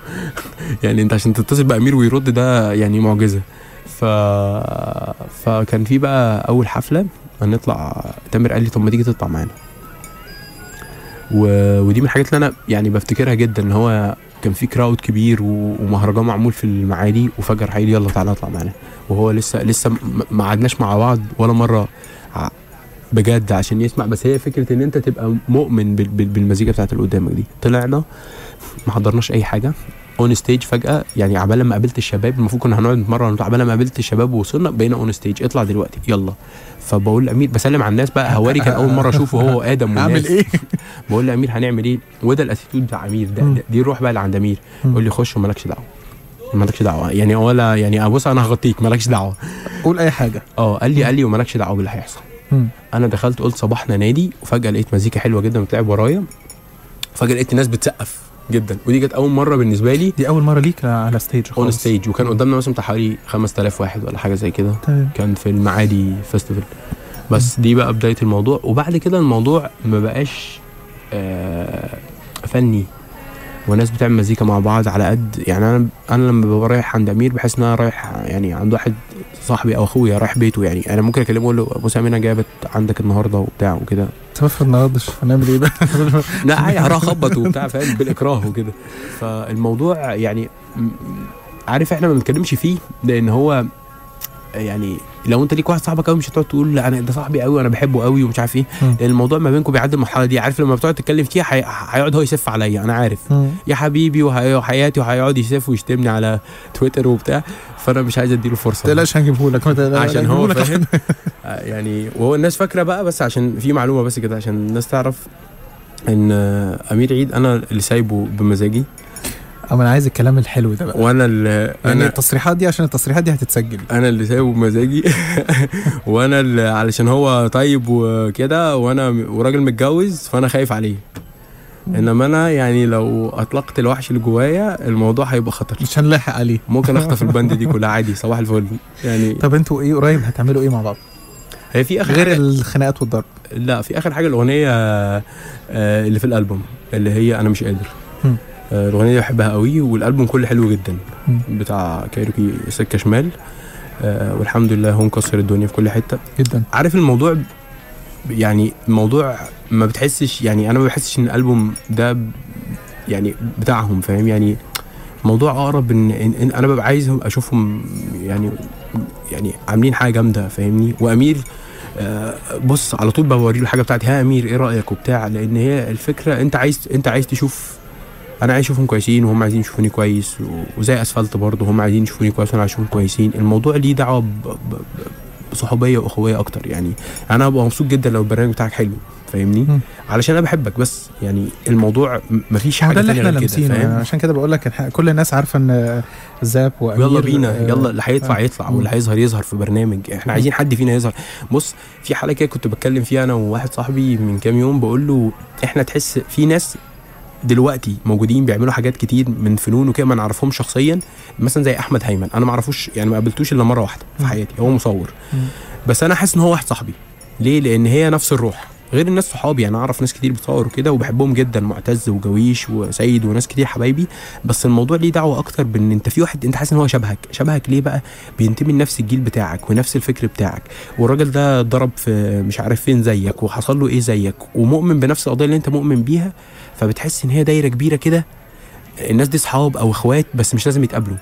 يعني أنت عشان تتصل بأمير ويرد ده يعني معجزة. ف فكان في بقى أول حفلة هنطلع تامر قال لي طب ما تيجي تطلع معانا. ودي من الحاجات اللي أنا يعني بفتكرها جدا إن هو كان في كراود كبير. ومهرجان معمول في المعادي وفجر راح يلا تعالى اطلع معانا. وهو لسه لسه ما قعدناش مع بعض ولا مرة بجد عشان يسمع. بس هي فكرة إن أنت تبقى مؤمن بال... بال... بالمزيكا بتاعت اللي قدامك دي. طلعنا ما حضرناش أي حاجة. on stage فجأة. يعني عبال لما قابلت الشباب المفروض كنا هنقعد نتمرن. عبال لما قابلت الشباب ووصلنا بقينا on stage اطلع دلوقتي. يلا. فبقول لأمير بسلم على الناس بقى. هواري كان أول مرة أشوفه هو آدم اعمل والناس إيه؟ بقول لأمير هنعمل إيه؟ وده ال attitude بتاع أمير ده. ده دي الروح بقى اللي عند امير. يقول لي خش ومالكش دعوة. مالكش دعوة. يعني ولا يعني بص أنا هغطيك. مالكش دعوة. قول أي حاجة. آه قال لي قال لي ومالكش دعوة باللي هيحصل. أنا دخلت قلت صباحنا نادي. وفجأة لقيت مزيكا حلوة جدا بتلعب ورايا. فجأة لقيت الناس بتسقف. جدا. ودي كانت أول مرة بالنسبة لي دي أول مرة ليك على stage اون خالص. stage وكان قدامنا مثلا بتاع حوالي 5000 واحد ولا حاجة زي كده. كان في المعادي festival بس دي بقى بداية الموضوع. وبعد كده الموضوع ما بقاش آه فني. وناس بتعمل مزيكا مع بعض على قد. يعني أنا أنا لما ببقى رايح عند أمير بحس إن أنا رايح يعني عند واحد صاحبي أو أخويا رايح بيته يعني. أنا ممكن أكلمه أقول له امين أنا جايبت عندك النهارده وبتاع وكده. ما ردش هنعمل إيه بقى. لا عادي هروح اخبط وبتاع فاهم؟ بالإكراه وكده. فالموضوع يعني عارف إحنا ما بنتكلمش فيه لأن هو يعني لو انت ليك واحد صاحبك قوي مش هتقعد تقول لا أنا ده صاحبي قوي وأنا بحبه قوي ومش عارف إيه. لأن الموضوع ما بينكم بيعدي المرحلة دي. عارف لما بتقعد تتكلم فيها هي- هيقعد هو يسف عليا أنا عارف. مم. يا حبيبي وحياتي وهيقعد يسف ويشتمني على تويتر وبتاع. فأنا مش عايز أديله ما فرصه تقلقش هنجيبه لك عشان هو فاهم؟ آه، يعني وهو الناس فاكرة بقى بس عشان في معلومة بس كده عشان الناس تعرف إن آه، أمير عيد أنا اللي سايبه بمزاجي. أما أنا عايز الكلام الحلو ده بقى. وأنا اللي يعني أنا التصريحات دي عشان التصريحات دي هتتسجل. أنا اللي سايبه بمزاجي. وأنا اللي علشان هو طيب وكده وأنا وراجل متجوز فأنا خايف عليه. إنما أنا يعني لو أطلقت الوحش اللي جوايا الموضوع هيبقى خطر. مش هنلاحق عليه. ممكن أخطف البند دي كلها عادي صباح الفل. يعني طب أنتوا إيه قريب؟ هتعملوا إيه مع بعض؟ هي في آخر غير حاجة الخناقات والضرب. لا في آخر حاجة الأغنية آه، اللي في الألبوم اللي هي أنا مش قادر. الأغنية دي بحبها قوي والألبوم كله حلو جدا. بتاع كايروكي سكة شمال. آه، والحمد لله هو مكسر الدنيا في كل حتة. جدا. عارف الموضوع يعني الموضوع ما بتحسش يعني أنا ما بحسش إن الألبوم ده يعني بتاعهم فاهم؟ يعني موضوع أقرب ان, إن, إن أنا ببقى عايزهم أشوفهم يعني يعني عاملين حاجة جامدة فاهمني؟ وأمير آه، بص على طول بوري له الحاجة بتاعتي ها أمير إيه رأيك؟ وبتاع لأن هي الفكرة أنت عايز أنت عايز تشوف أنا عايز اشوفهم كويسين وهم عايزين يشوفوني كويس وزي أسفلت برضه هم عايزين يشوفوني كويس وأنا عايز اشوفهم كويسين. الموضوع ليه دعوة بصحوبية وأخوية أكتر يعني. أنا هبقى مبسوط جدا لو البرنامج بتاعك حلو فاهمني. علشان أنا بحبك بس. يعني الموضوع مفيش حاجة ده اللي إحنا لامسينه عشان كده بقول لك كل الناس عارفة إن زاب وأمير يلا بينا آه، يلا اللي هيطلع آه. يطلع. واللي هيظهر يظهر في برنامج. إحنا عايزين حد فينا يظهر. بص في حالة كده كنت بتكلم فيها أنا وواحد صاحبي من كام يوم بقول له إحنا تحس في ناس دلوقتي موجودين بيعملوا حاجات كتير من فنون وكده ما نعرفهمش شخصيا. مثلا زي أحمد هيمن. أنا ما أعرفوش يعني ما قابلتوش إلا مرة واحدة في. حياتي. هو مصور. بس أنا حاسس إن هو واحد صاحبي. ليه؟ لأن هي نفس الروح. غير الناس صحابي. أنا أعرف ناس كتير بتصور وكده وبحبهم جدا معتز وجويش وسيد وناس كتير حبايبي. بس الموضوع ليه دعوة أكتر بإن أنت في واحد أنت حاسس إن هو شبهك. شبهك ليه بقى؟ بينتمي لنفس الجيل بتاعك ونفس الفكر بتاعك. والراجل ده اتضرب في مش عارف فين زيك وحصل له إيه زيك ومؤمن بنفس القضية اللي أنت مؤمن بيها. فبتحس إن هي دايرة كبيرة كده. الناس دي صحاب أو إخوات بس مش لازم يتقابلوا.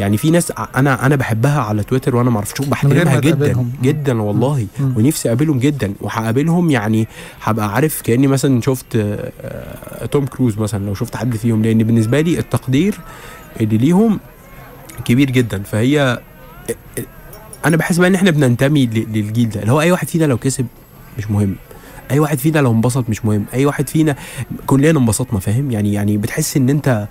يعني في ناس أنا أنا بحبها على تويتر وأنا ما أعرفش بحترمها جدا تقابلهم. جدا والله. مم. ونفسي أقابلهم جدا. وهقابلهم يعني هبقى عارف كأني مثلا شفت آه، آه، توم كروز مثلا لو شفت حد فيهم. لأن بالنسبة لي التقدير اللي ليهم كبير جدا. فهي أنا بحس بقى إن إحنا بننتمي للجيل ده. اللي هو أي واحد فينا لو كسب مش مهم. أي واحد فينا لو انبسط مش مهم. أي واحد فينا كلنا انبسطنا فاهم؟ يعني يعني بتحس إن أنت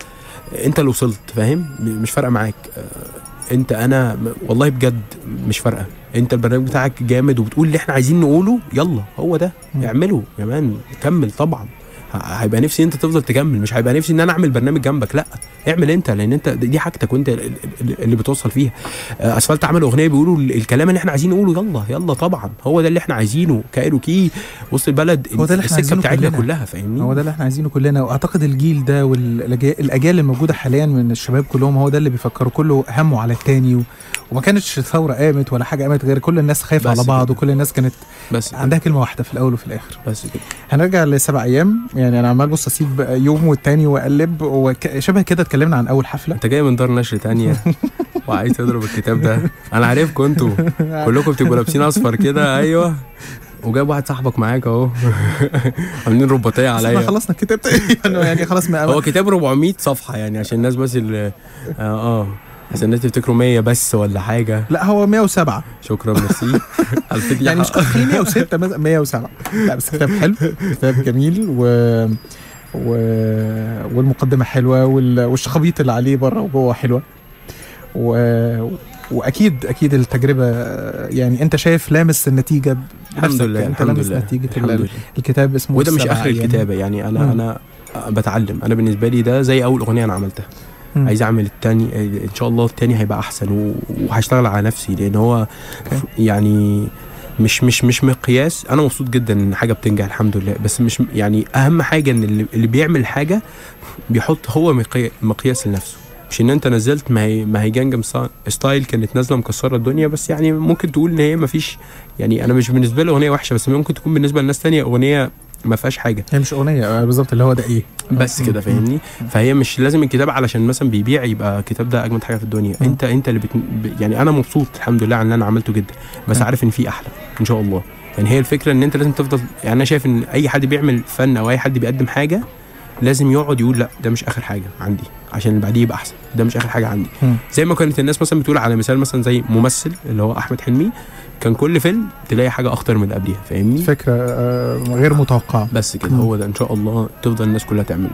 أنت اللي وصلت فاهم؟ مش فارقة معاك. آه، أنت أنا والله بجد مش فارقة. أنت البرنامج بتاعك جامد وبتقول اللي إحنا عايزين نقوله يلا هو ده. اعمله يا مان كمل طبعا. هيبقى نفسي انت تفضل تكمل مش هيبقى نفسي ان أنا اعمل برنامج جنبك لا. اعمل انت لأن انت دي حاجتك وانت ال- ال- اللي بتوصل فيها. آه، أسفلت عمل أغنية بيقولوا ال- الكلام اللي إحنا عايزين نقوله يلا يلا طبعا. هو ده اللي إحنا عايزينه كايروكي وسط البلد هو ده اللي إحنا السكة عايزينه بتاعتنا كلنا. كلها فاهمني؟ هو ده اللي إحنا عايزينه كلنا. وأعتقد الجيل ده والأجيال الموجودة حاليا من الشباب كلهم هو ده اللي بيفكروا كله همه على التاني. و... وما كانتش ثوره قامت ولا حاجة قامت غير كل الناس خايفة على بعض كده. وكل الناس كانت بس عندها كلمة واحدة في الأول وفي الآخر. بس كده. هنرجع لسبع أيام. يعني أنا عمال بص أسيب يوم والتاني وأقلب وشبه كده اتكلمنا عن أول حفلة. أنت جاي من دار نشر تانية وعايز تضرب الكتاب ده. أنا عارفكم أنتوا كلكم بتبقوا لابسين أصفر كده. أيوه. وجايب واحد صاحبك معاك أهو. عاملين رباطيه بس إحنا عليا. خلصنا الكتاب تقريبا يعني خلاص ما هو كتاب 400 صفحة يعني عشان الناس بس اللي آه, آه. عشان الناس تفتكروا 100 بس ولا حاجة. لا هو 107 شكرا ميرسي. يعني مش في 106 مثلا 107 لا بس كتاب حلو كتاب جميل و و... والمقدمة حلوة وال... والشخابيط اللي عليه بره وجوه حلوة. و... وأكيد أكيد التجربة يعني أنت شايف لامس النتيجة الحمد لله أنت الحمد لامس لله نتيجة الحمد ال- لله. الكتاب اسمه وده مش آخر أيام. الكتابة يعني أنا مم. أنا بتعلم. أنا بالنسبة لي ده زي أول أغنية أنا عملتها. عايز اعمل التاني ان شاء الله التاني هيبقى احسن و- وهشتغل على نفسي لأن هو. يعني مش مش مش مقياس. أنا مبسوط جدا إن حاجة بتنجح الحمد لله. بس مش يعني أهم حاجة إن اللي, بيعمل حاجة بيحط هو مقي- مقياس لنفسه. مش إن أنت نزلت ما هي ما هي Gangnam سا- Style كانت نازلة مكسرة الدنيا بس يعني ممكن تقول إن هي ما فيش يعني أنا مش بالنسبة لي أغنية وحشة بس ممكن تكون بالنسبة لناس تانية أغنية ما فيهاش حاجة. هي مش أغنية آه، بالظبط اللي هو ده إيه. بس كده فاهمني؟ فهي مش لازم الكتاب علشان مثلا بيبيع يبقى الكتاب ده أجمد حاجة في الدنيا. انت أنت اللي بت... يعني أنا مبسوط الحمد لله على اللي أنا عملته جدا بس. عارف إن في أحلى إن شاء الله. يعني هي الفكرة إن أنت لازم تفضل يعني أنا شايف إن أي حد بيعمل فن أو أي حد بيقدم حاجة لازم يقعد يقول لا ده مش آخر حاجة عندي عشان اللي بعديه يبقى أحسن ده مش آخر حاجة عندي مم. زي ما كانت الناس مثلا بتقول على مثال مثلا زي ممثل اللي هو أحمد حلمي كان كل فيلم تلاقي حاجة أخطر من اللي قبليها فاهمني فكرة آه، غير متوقعة بس كده. هو ده إن شاء الله تفضل الناس كلها تعمل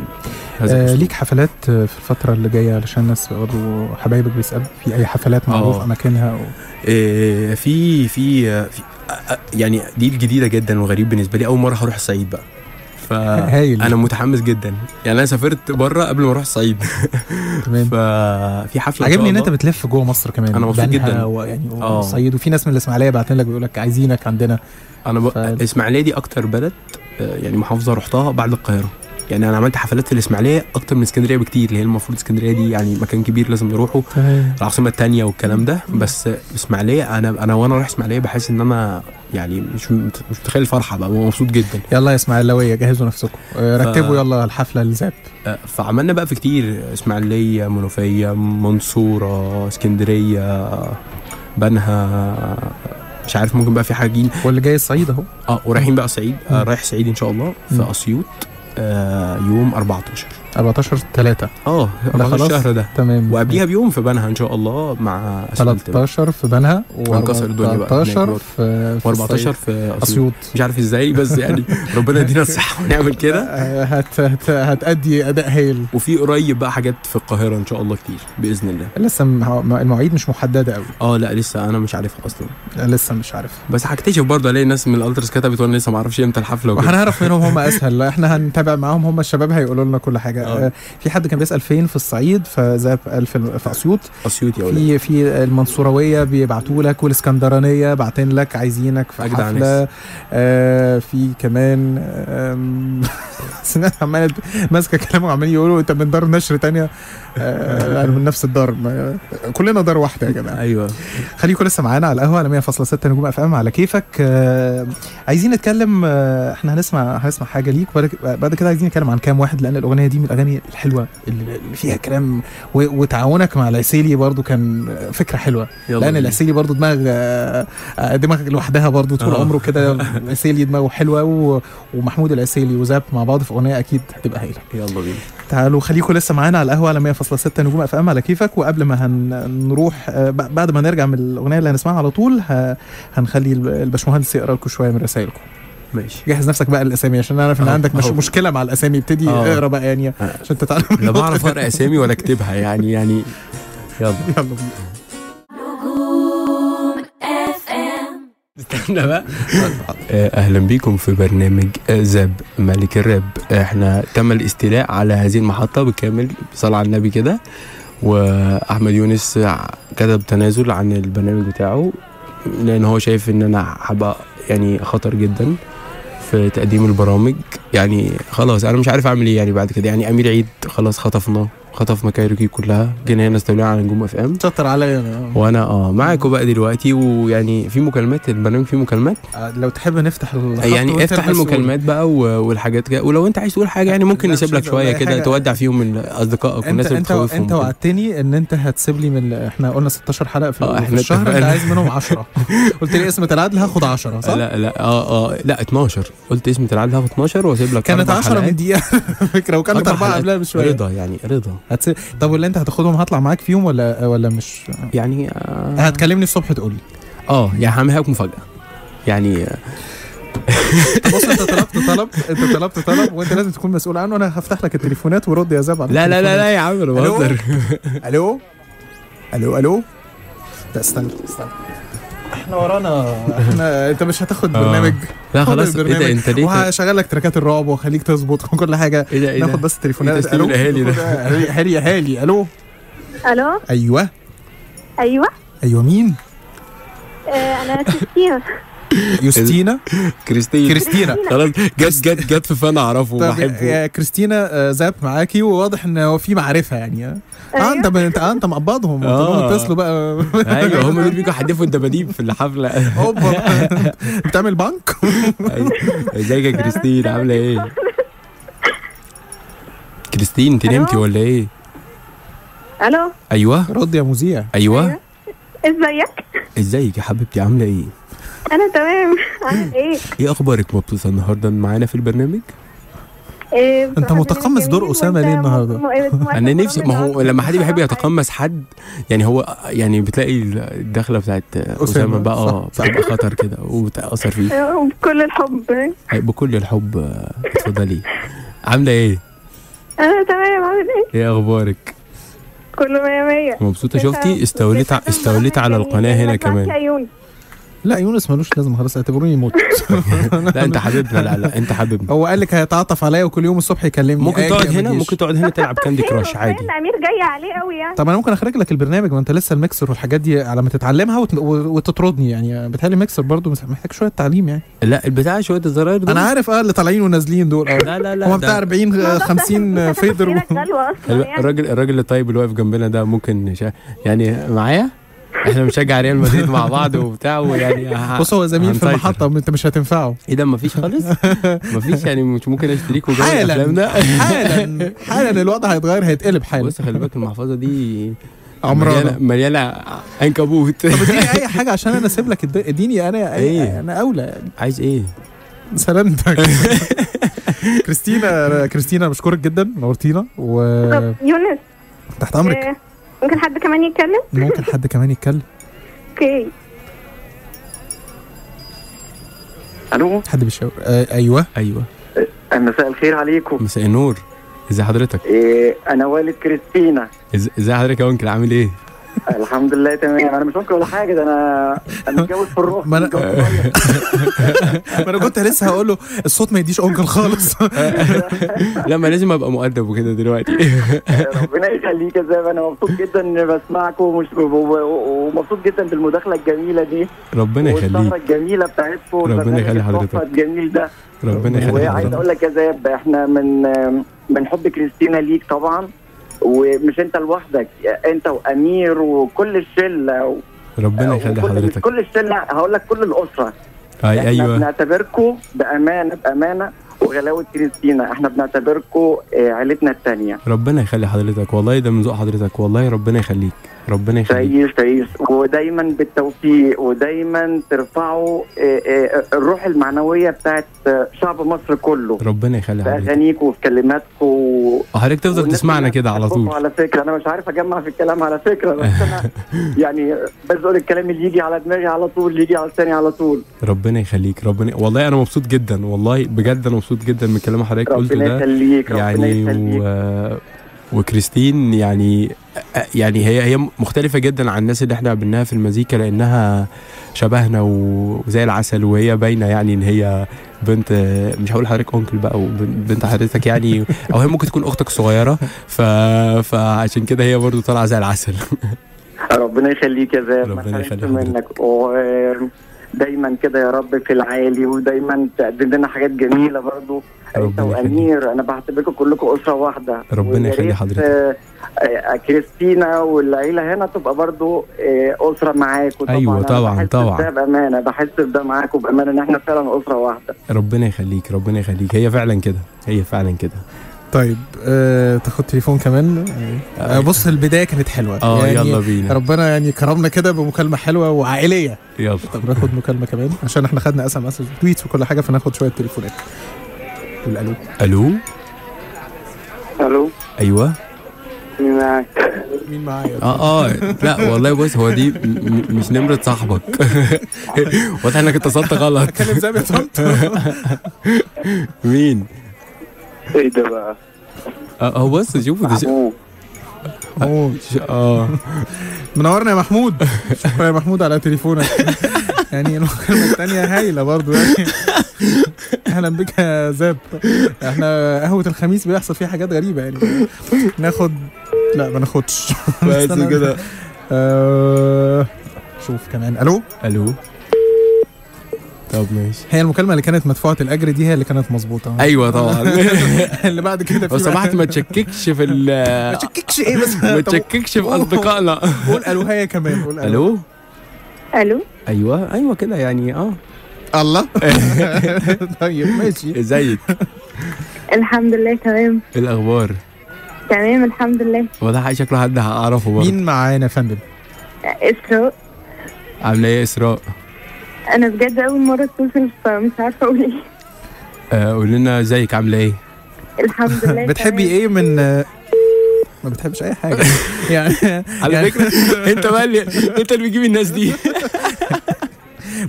آه. ليك حفلات آه، في الفترة اللي جاية علشان الناس برضه حبايبك بيسألوا في أي حفلات معروف آه. أماكنها و... إيه، في في في أ- أ- يعني دي الجديدة جدا وغريب بالنسبة لي أول مرة هروح الصعيد بقى فانا متحمس جدا. يعني أنا سافرت بره قبل ما أروح الصعيد. تمام. ففي حفلة عجبني إن أنت. بتلف جوه مصر كمان. أنا مبسوط جداً. ويعني آه. الصعيد. وفي ناس من الإسماعيلية بعتين لك بيقول لك عايزينك عندنا. أنا ب... ف- الإسماعيلية دي أكتر بلد آه، يعني محافظة رحتها بعد القاهرة. يعني أنا عملت حفلات في الإسماعيلية أكتر من اسكندرية بكتير اللي هي المفروض اسكندرية دي يعني مكان كبير لازم نروحه. العاصمة الثانية والكلام ده. بس إسماعيلية أنا أنا وأنا رايح إسماعيلية بحس إن أنا يعني مش مش متخيل الفرحة بقى مبسوط جدا. يلا يا إسماعيلاوية جهزوا نفسكم. آه، ف- رتبوا يلا الحفلة الزاب آه، فعملنا بقى في كتير. إسماعيلية منوفية منصورة اسكندرية بنها مش عارف ممكن بقى في حاجين واللي جاي الصعيد أهو. آه ورايحين بقى صعيد. آه. رايح صعيد إن شاء الله. في أسيوط. يوم 14 14 3 آه ده 14 خلاص؟ الشهر ده. تمام. وقبليها بيوم في بنها إن شاء الله مع اسفلت بقى. 13 في بنها هنكسر الدنيا بقى. هناك و14 برضه. في في و14 الصعيد. في أسيوط. مش عارف إزاي بس يعني ربنا يدينا الصحة ونعمل كده. هت هت هتأدي أداء هايل. وفي قريب بقى حاجات في القاهرة إن شاء الله كتير بإذن الله. لسه المواعيد مش محددة قوي آه لا لسه أنا مش عارفها أصلا. لسه مش عارف. بس هكتشف برضه ألاقي ناس من الالترس كتبت وأنا لسه ما أعرفش إمتى الحفلة وهنعرف منهم هم أسهل. إحنا هنتابع معاهم. هم الشباب هيقولوا لنا كل حاجة. آه. آه. في حد كان بيسأل فين؟ في الصعيد فزي قال في في أسيوط. أسيوط يا في في المنصورويه بيبعتوا لك والإسكندرانية باعتين لك عايزينك في أجدع حفلة. آه في كمان سنان عماله ماسكة كلام وعمالين يقولوا أنت من دار نشر تانية. آه أنا من نفس الدار. كلنا دار واحدة يا جماعة. أيوه. خليكم لسه معانا على القهوة على 100.6 نجوم أف إم على كيفك. آه عايزين نتكلم آه إحنا هنسمع هنسمع حاجة ليك. بعد كده- بعد كده عايزين نتكلم عن كام واحد لأن الأغنية دي من الأغاني الحلوة اللي فيها كلام وتعاونك مع العسيلي برضو كان فكرة حلوة. يلا لأن. العسيلي برضو دماغ آه، دماغ لوحدها برضو طول آه. عمره كده. العسيلي دماغه حلوة ومحمود العسيلي وزاب مع بعض في أغنية أكيد هتبقى هايلة. يلا بينا. تعالوا خليكم لسه معانا على القهوة على 100.6 نجوم أف إم على كيفك. وقبل ما هنروح آه، بعد ما نرجع من الأغنية اللي هنسمعها على طول هنخلي الب- الباشمهندس يقرأ لكم شوية من رسائلكم. ماشي جهز نفسك بقى الاسامي عشان أنا عارف ان عندك مش. مشكلة مع الأسامي ابتدي. اقرأ بقى يعني آه. عشان تتعلم لا بعرف اقرا أسامي ولا أكتبها يعني يعني يلا يلا بينا. نجوم اف ام استنى بقى آه، أهلا بيكم في برنامج زاب ملك الراب إحنا تم الاستيلاء على هذه المحطة بالكامل صلى على النبي كده وأحمد يونس كتب تنازل عن البرنامج بتاعه لأن هو شايف إن أنا هبقى يعني خطر جدا في تقديم البرامج. يعني خلاص أنا مش عارف أعمل إيه يعني بعد كده. يعني أمير عيد خلاص خطفناه خطف م Cairokee كلها جينا هنا استولينا على نجوم FM شطر عليا أنا. وأنا آه معاكم بقى دلوقتي ويعني في مكالمات البرنامج فيه مكالمات آه، لو تحب نفتح يعني افتح. المكالمات بقى والحاجات كده ولو انت عايز تقول حاجة يعني ممكن نسيب لك شوية كده. تودع فيهم من أصدقائك والناس اللي بتخوفهم أنت. وعدتني إن أنت هتسيب لي من إحنا قلنا 16 حلقة في, آه، في إحنا الشهر أنت. عايز منهم 10 قلت لي اسم العدل هاخد 10 صح؟ لا لا آه آه لا 12 قلت اسم العدل هاخد 12 وأسيب لك كانت أربع 10 حلقات. من دقيقة فكرة وكانت أربعة. قبلها بشوية رضا يعني رضا هتسيب طب واللي انت هتاخدهم هطلع معاك فيهم ولا ولا مش؟ يعني آه, هتكلمني الصبح تقول لي. آه يعني هعملها لك مفاجاه يعني آه، بص انت طلبت طلب انت طلبت طلب وانت لازم تكون مسؤول عنه. أنا هفتح لك التليفونات ورد يا زاب على لا لا لا. لا يا عم أنا؟ بهزر. ألو؟ ألو ألو؟ لا استنى استنى. إحنا ورانا. إحنا انت مش هتاخد آه. برنامج. لا خلاص إيه ده إنت ليه وهشغل لك تراكات الرعب واخليك تظبط وكل حاجة. إيه ده إيه ناخد بس التليفونات تسليم الأهالي ده. اهالي اهالي اهالي ألو؟ ألو؟ أيوه. أيوه. أيوه مين؟ آه أنا كريستينا يوستينا؟ كريستين كريستينا. خلاص جت جت جت في فانا أعرفه وبحبه. يا كريستينا آه، زاب معاكي وواضح إن هو في معرفة يعني آه أيوة. أنت انت آه، أنت مقبضهم آه. اتصلوا بقى أيوه هم دول بيجوا يحدفوا الدباديب في الحفلة هوبا بتعمل بنك أيوة. إزيك يا كريستين عاملة إيه؟ كريستين أنت؟ نمتي ولا إيه؟ ألو أيوه رد يا مذيع أيوه إزيك إزيك يا حبيبتي عاملة إيه؟ أنا تمام عامل إيه إيه أخبارك مبسوطة النهارده معانا في البرنامج؟ إيه، أنت بصراحة متقمص دور وأنت ليه النهاردة؟ م- م- أنا نفسي ما هو لما حد بيحب يتقمص حد يعني هو يعني بتلاقي الدخلة بتاعت أسامة بقى آه. بتبقى خطر كده وبتاثر فيه. آه، بكل الحب بكل الحب. اتفضلي. عاملة إيه؟ أنا تمام عامل إيه؟ إيه أخبارك؟ كله مية مية. مبسوطة. شفتي؟ استوليت استوليت على القناة هنا كمان. لا يونس ملوش لازمه خلاص اعتبروني موت لا انت حبيبنا لا لا انت حبيبنا هو قال لك هيتعاطف عليا وكل يوم الصبح يكلمني ممكن تقعد هنا. ممكن تقعد هنا تلعب Candy Crush عادي الامير جاي عليه قوي يعني طب أنا ممكن اخرج لك البرنامج ما انت لسه الميكسر والحاجات دي على ما تتعلمها وت... وتطردني يعني بتهيألي ميكسر برضو محتاج شوية تعليم يعني لا البتاع شوية الزراير دول أنا عارف آه اللي طالعين ونازلين دول آه لا لا لا ده- بتاع 40 50 fader يعني الراجل الراجل الطيب اللي واقف جنبنا ده ممكن. يعني معايا إحنا بنشجع ريال مدريد مع بعض وبتاع ويعني بص هو زميل في. المحطة انت مش هتنفعه إيه ده مفيش خالص؟ مفيش يعني مش ممكن اشتريك وجاي حالا الافلام ده حالا حالا الوضع هيتغير هيتقلب حالا. بص خلي بالك المحفظة دي عمرانة. مليانة عنكبوت. طب اديني أي حاجة عشان أنا أسيب لك الد- اديني أنا إيه؟ أنا أولى. يعني عايز إيه؟ سلامتك. كريستينا كريستينا بشكرك جدا نورتينا طب وتحت يونس أمرك. إيه، ممكن حد كمان يتكلم؟ ممكن حد كمان يتكلم. okay. ألو؟ حد بيشاور آه أيوه أيوه. مساء الخير عليكم. مساء النور. ازي حضرتك؟ إيه أنا والد كريستينا. إز- ازي حضرتك يا uncle؟ عامل إيه؟ الحمد لله تمام. أنا مش ممكن ولا حاجة ده أنا أنا متجوز في الروح ما صغير. ما أنا كنت لسه هقول له الصوت ما يديش uncle خالص. لا ما لازم أبقى مؤدب وكده دلوقتي. ربنا يخليك يا أنا مبسوط جدا إني بسمعكم ومش ومبسوط جدا بالمداخلة الجميلة دي. ربنا والسهرة يخليك الجميلة بتاعتكم ربنا يخلي حضرتك. الجميل ده. ربنا يخلي وعايز أقول لك يا زياد إحنا من من حب كريستينا ليك طبعا. ومش انت لوحدك انت وامير وكل الشلة و- ربنا يخلي وكل- حضرتك. كل الشلة هقول لك كل الأسرة. أي إحنا أيوه. بنعتبركم بأمانة بأمانة وغلاوة كريستينا إحنا بنعتبركم آه، عيلتنا الثانية ربنا يخلي حضرتك والله ده من ذوق حضرتك والله ربنا يخليك. ربنا يخليك. تعيش تعيش ودايما بالتوفيق ودايما ترفعوا آه، آه، الروح المعنوية بتاعت آه، شعب مصر كله. ربنا يخلي في حضرتك. اغانيكم وفي كلماتكم وحضرتك تفضل تسمعنا كده على طول. على فكرة. أنا مش عارف أجمع في الكلام على فكرة بس أنا يعني بقول الكلام اللي يجي على دماغي على طول اللي يجي على لساني على طول. ربنا يخليك ربنا والله أنا مبسوط جدا والله بجد أنا مبسوط جدا من اللي حضرتك قلته ربنا ده. يخليك ربنا يعني يخليك. و... وكريستين يعني يعني هي هي مختلفة جدا عن الناس اللي إحنا قابلناها في المزيكا لأنها شبهنا وزي العسل وهي باينة يعني إن هي بنت مش هقول لحضرتك أنكل بقى وبنت حضرتك يعني أو هي ممكن تكون أختك الصغيرة. ف... فعشان كده هي برضو طالعة زي العسل. ربنا يخليك يا ما ربنا تحرمش يخلي حضرتك. منك ودايما كده يا رب في العالي ودايما تقدم لنا حاجات جميلة برضو انت. وامير أنا بعتبركم كلكم أسرة واحدة ربنا يخلي حضرتك. آه، آه، كريستينا والعيلة هنا تبقى برضو آه، أسرة معاكم أنا طبعاً، بحس طبعاً. بده بأمانة بحس بده معاكم بأمانة إن إحنا فعلا أسرة واحدة ربنا يخليك ربنا يخليك هي فعلا كده هي فعلا كده طيب آه تاخد تليفون كمان؟ آه بص البداية كانت حلوة. آه يلا بينا. ربنا يعني كرمنا كده بمكالمة حلوة وعائلية. يلا. طب ناخد مكالمة كمان؟ عشان إحنا خدنا SMS و tweets وكل حاجة فناخد شوية تليفونات. قول ألو؟ ألو. ألو أيوه. مين معاك؟ مين معايا؟ آه آه. لا والله بص هو دي مش نمرة صاحبك. واضح إنك اتصلت غلط. أتكلم زي ما مين؟ إيه ده بقى؟ آه هو بص شوفوا ده ش- محمود. ش- آه. منورنا يا محمود. شكرا يا محمود على تليفونك. يعني المكالمة الثانية هايلة برضو يعني. أهلا بك يا زاب. إحنا قهوة الخميس بيحصل فيها حاجات غريبة يعني. ناخد لا ما ناخدش. بس. كده. آه... شوف كمان. ألو؟ ألو؟ طب ماشي. هي المكالمة اللي كانت مدفوعة الأجر دي هي اللي كانت مظبوطة. أيوه طبعا. اللي بعد كده لو سمحت ما تشككش في ال ما تشككش إيه بس؟ ما تشككش في أصدقائنا. قول ألو هي كمان. قول ألو. ألو. أيوه أيوه كده يعني آه. الله. طيب ماشي. إزيك؟ الحمد لله تمام. إيه الأخبار؟ تمام الحمد لله. واضح شكله حد هعرفه برضه. مين معانا يا فندم؟ إسراء. عاملة إيه يا إسراء؟ أنا بجد أول مرة اتصل فمش عارفة أقول إيه. آه، قول لنا إزيك عاملة إيه؟ الحمد لله بتحبي. إيه من ما بتحبش أي حاجة. يعني على يعني- فكرة أنت بقى اللي أنت اللي بتجيب الناس دي.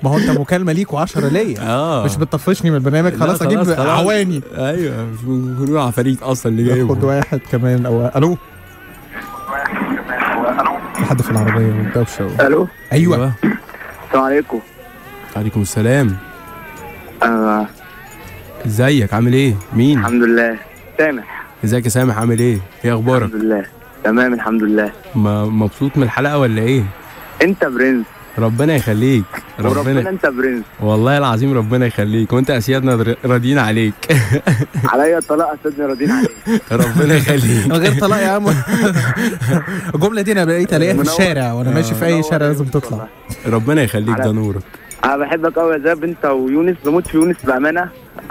ما هو أنت مكالمة ليك و10 ليا. آه. مش بتطفشني من البرنامج لا، خلاص أجيب خلاص. عواني. أيوه مش بنقول عفاريت أصلا اللي خد جايبه واحد كمان أو ألو. حد في العربية والدوشه ألو. أيوه. السلام عليكم. عليكم السلام. آه إزيك؟ عامل إيه؟ مين؟ الحمد لله. سامح. إزيك يا سامح؟ عامل إيه؟ إيه أخبارك؟ الحمد لله. تمام الحمد لله. مبسوط من الحلقة ولا إيه؟ أنت برنس. ربنا يخليك. وربنا ربنا أنت برنس. والله العظيم ربنا يخليك. وأنت اسيادنا راضيين عليك. عليا الطلاق اسدني راضيين عليك. ربنا يخليك. من غير طلاق يا عم. الجمله دي أنا بقيت ألاقيها في. الشارع وأنا ماشي في أي شارع لازم تطلع. ربنا يخليك ده نورك. أنا بحبك قوي يا زاب أنت ويونس. بموت في يونس بأمانة.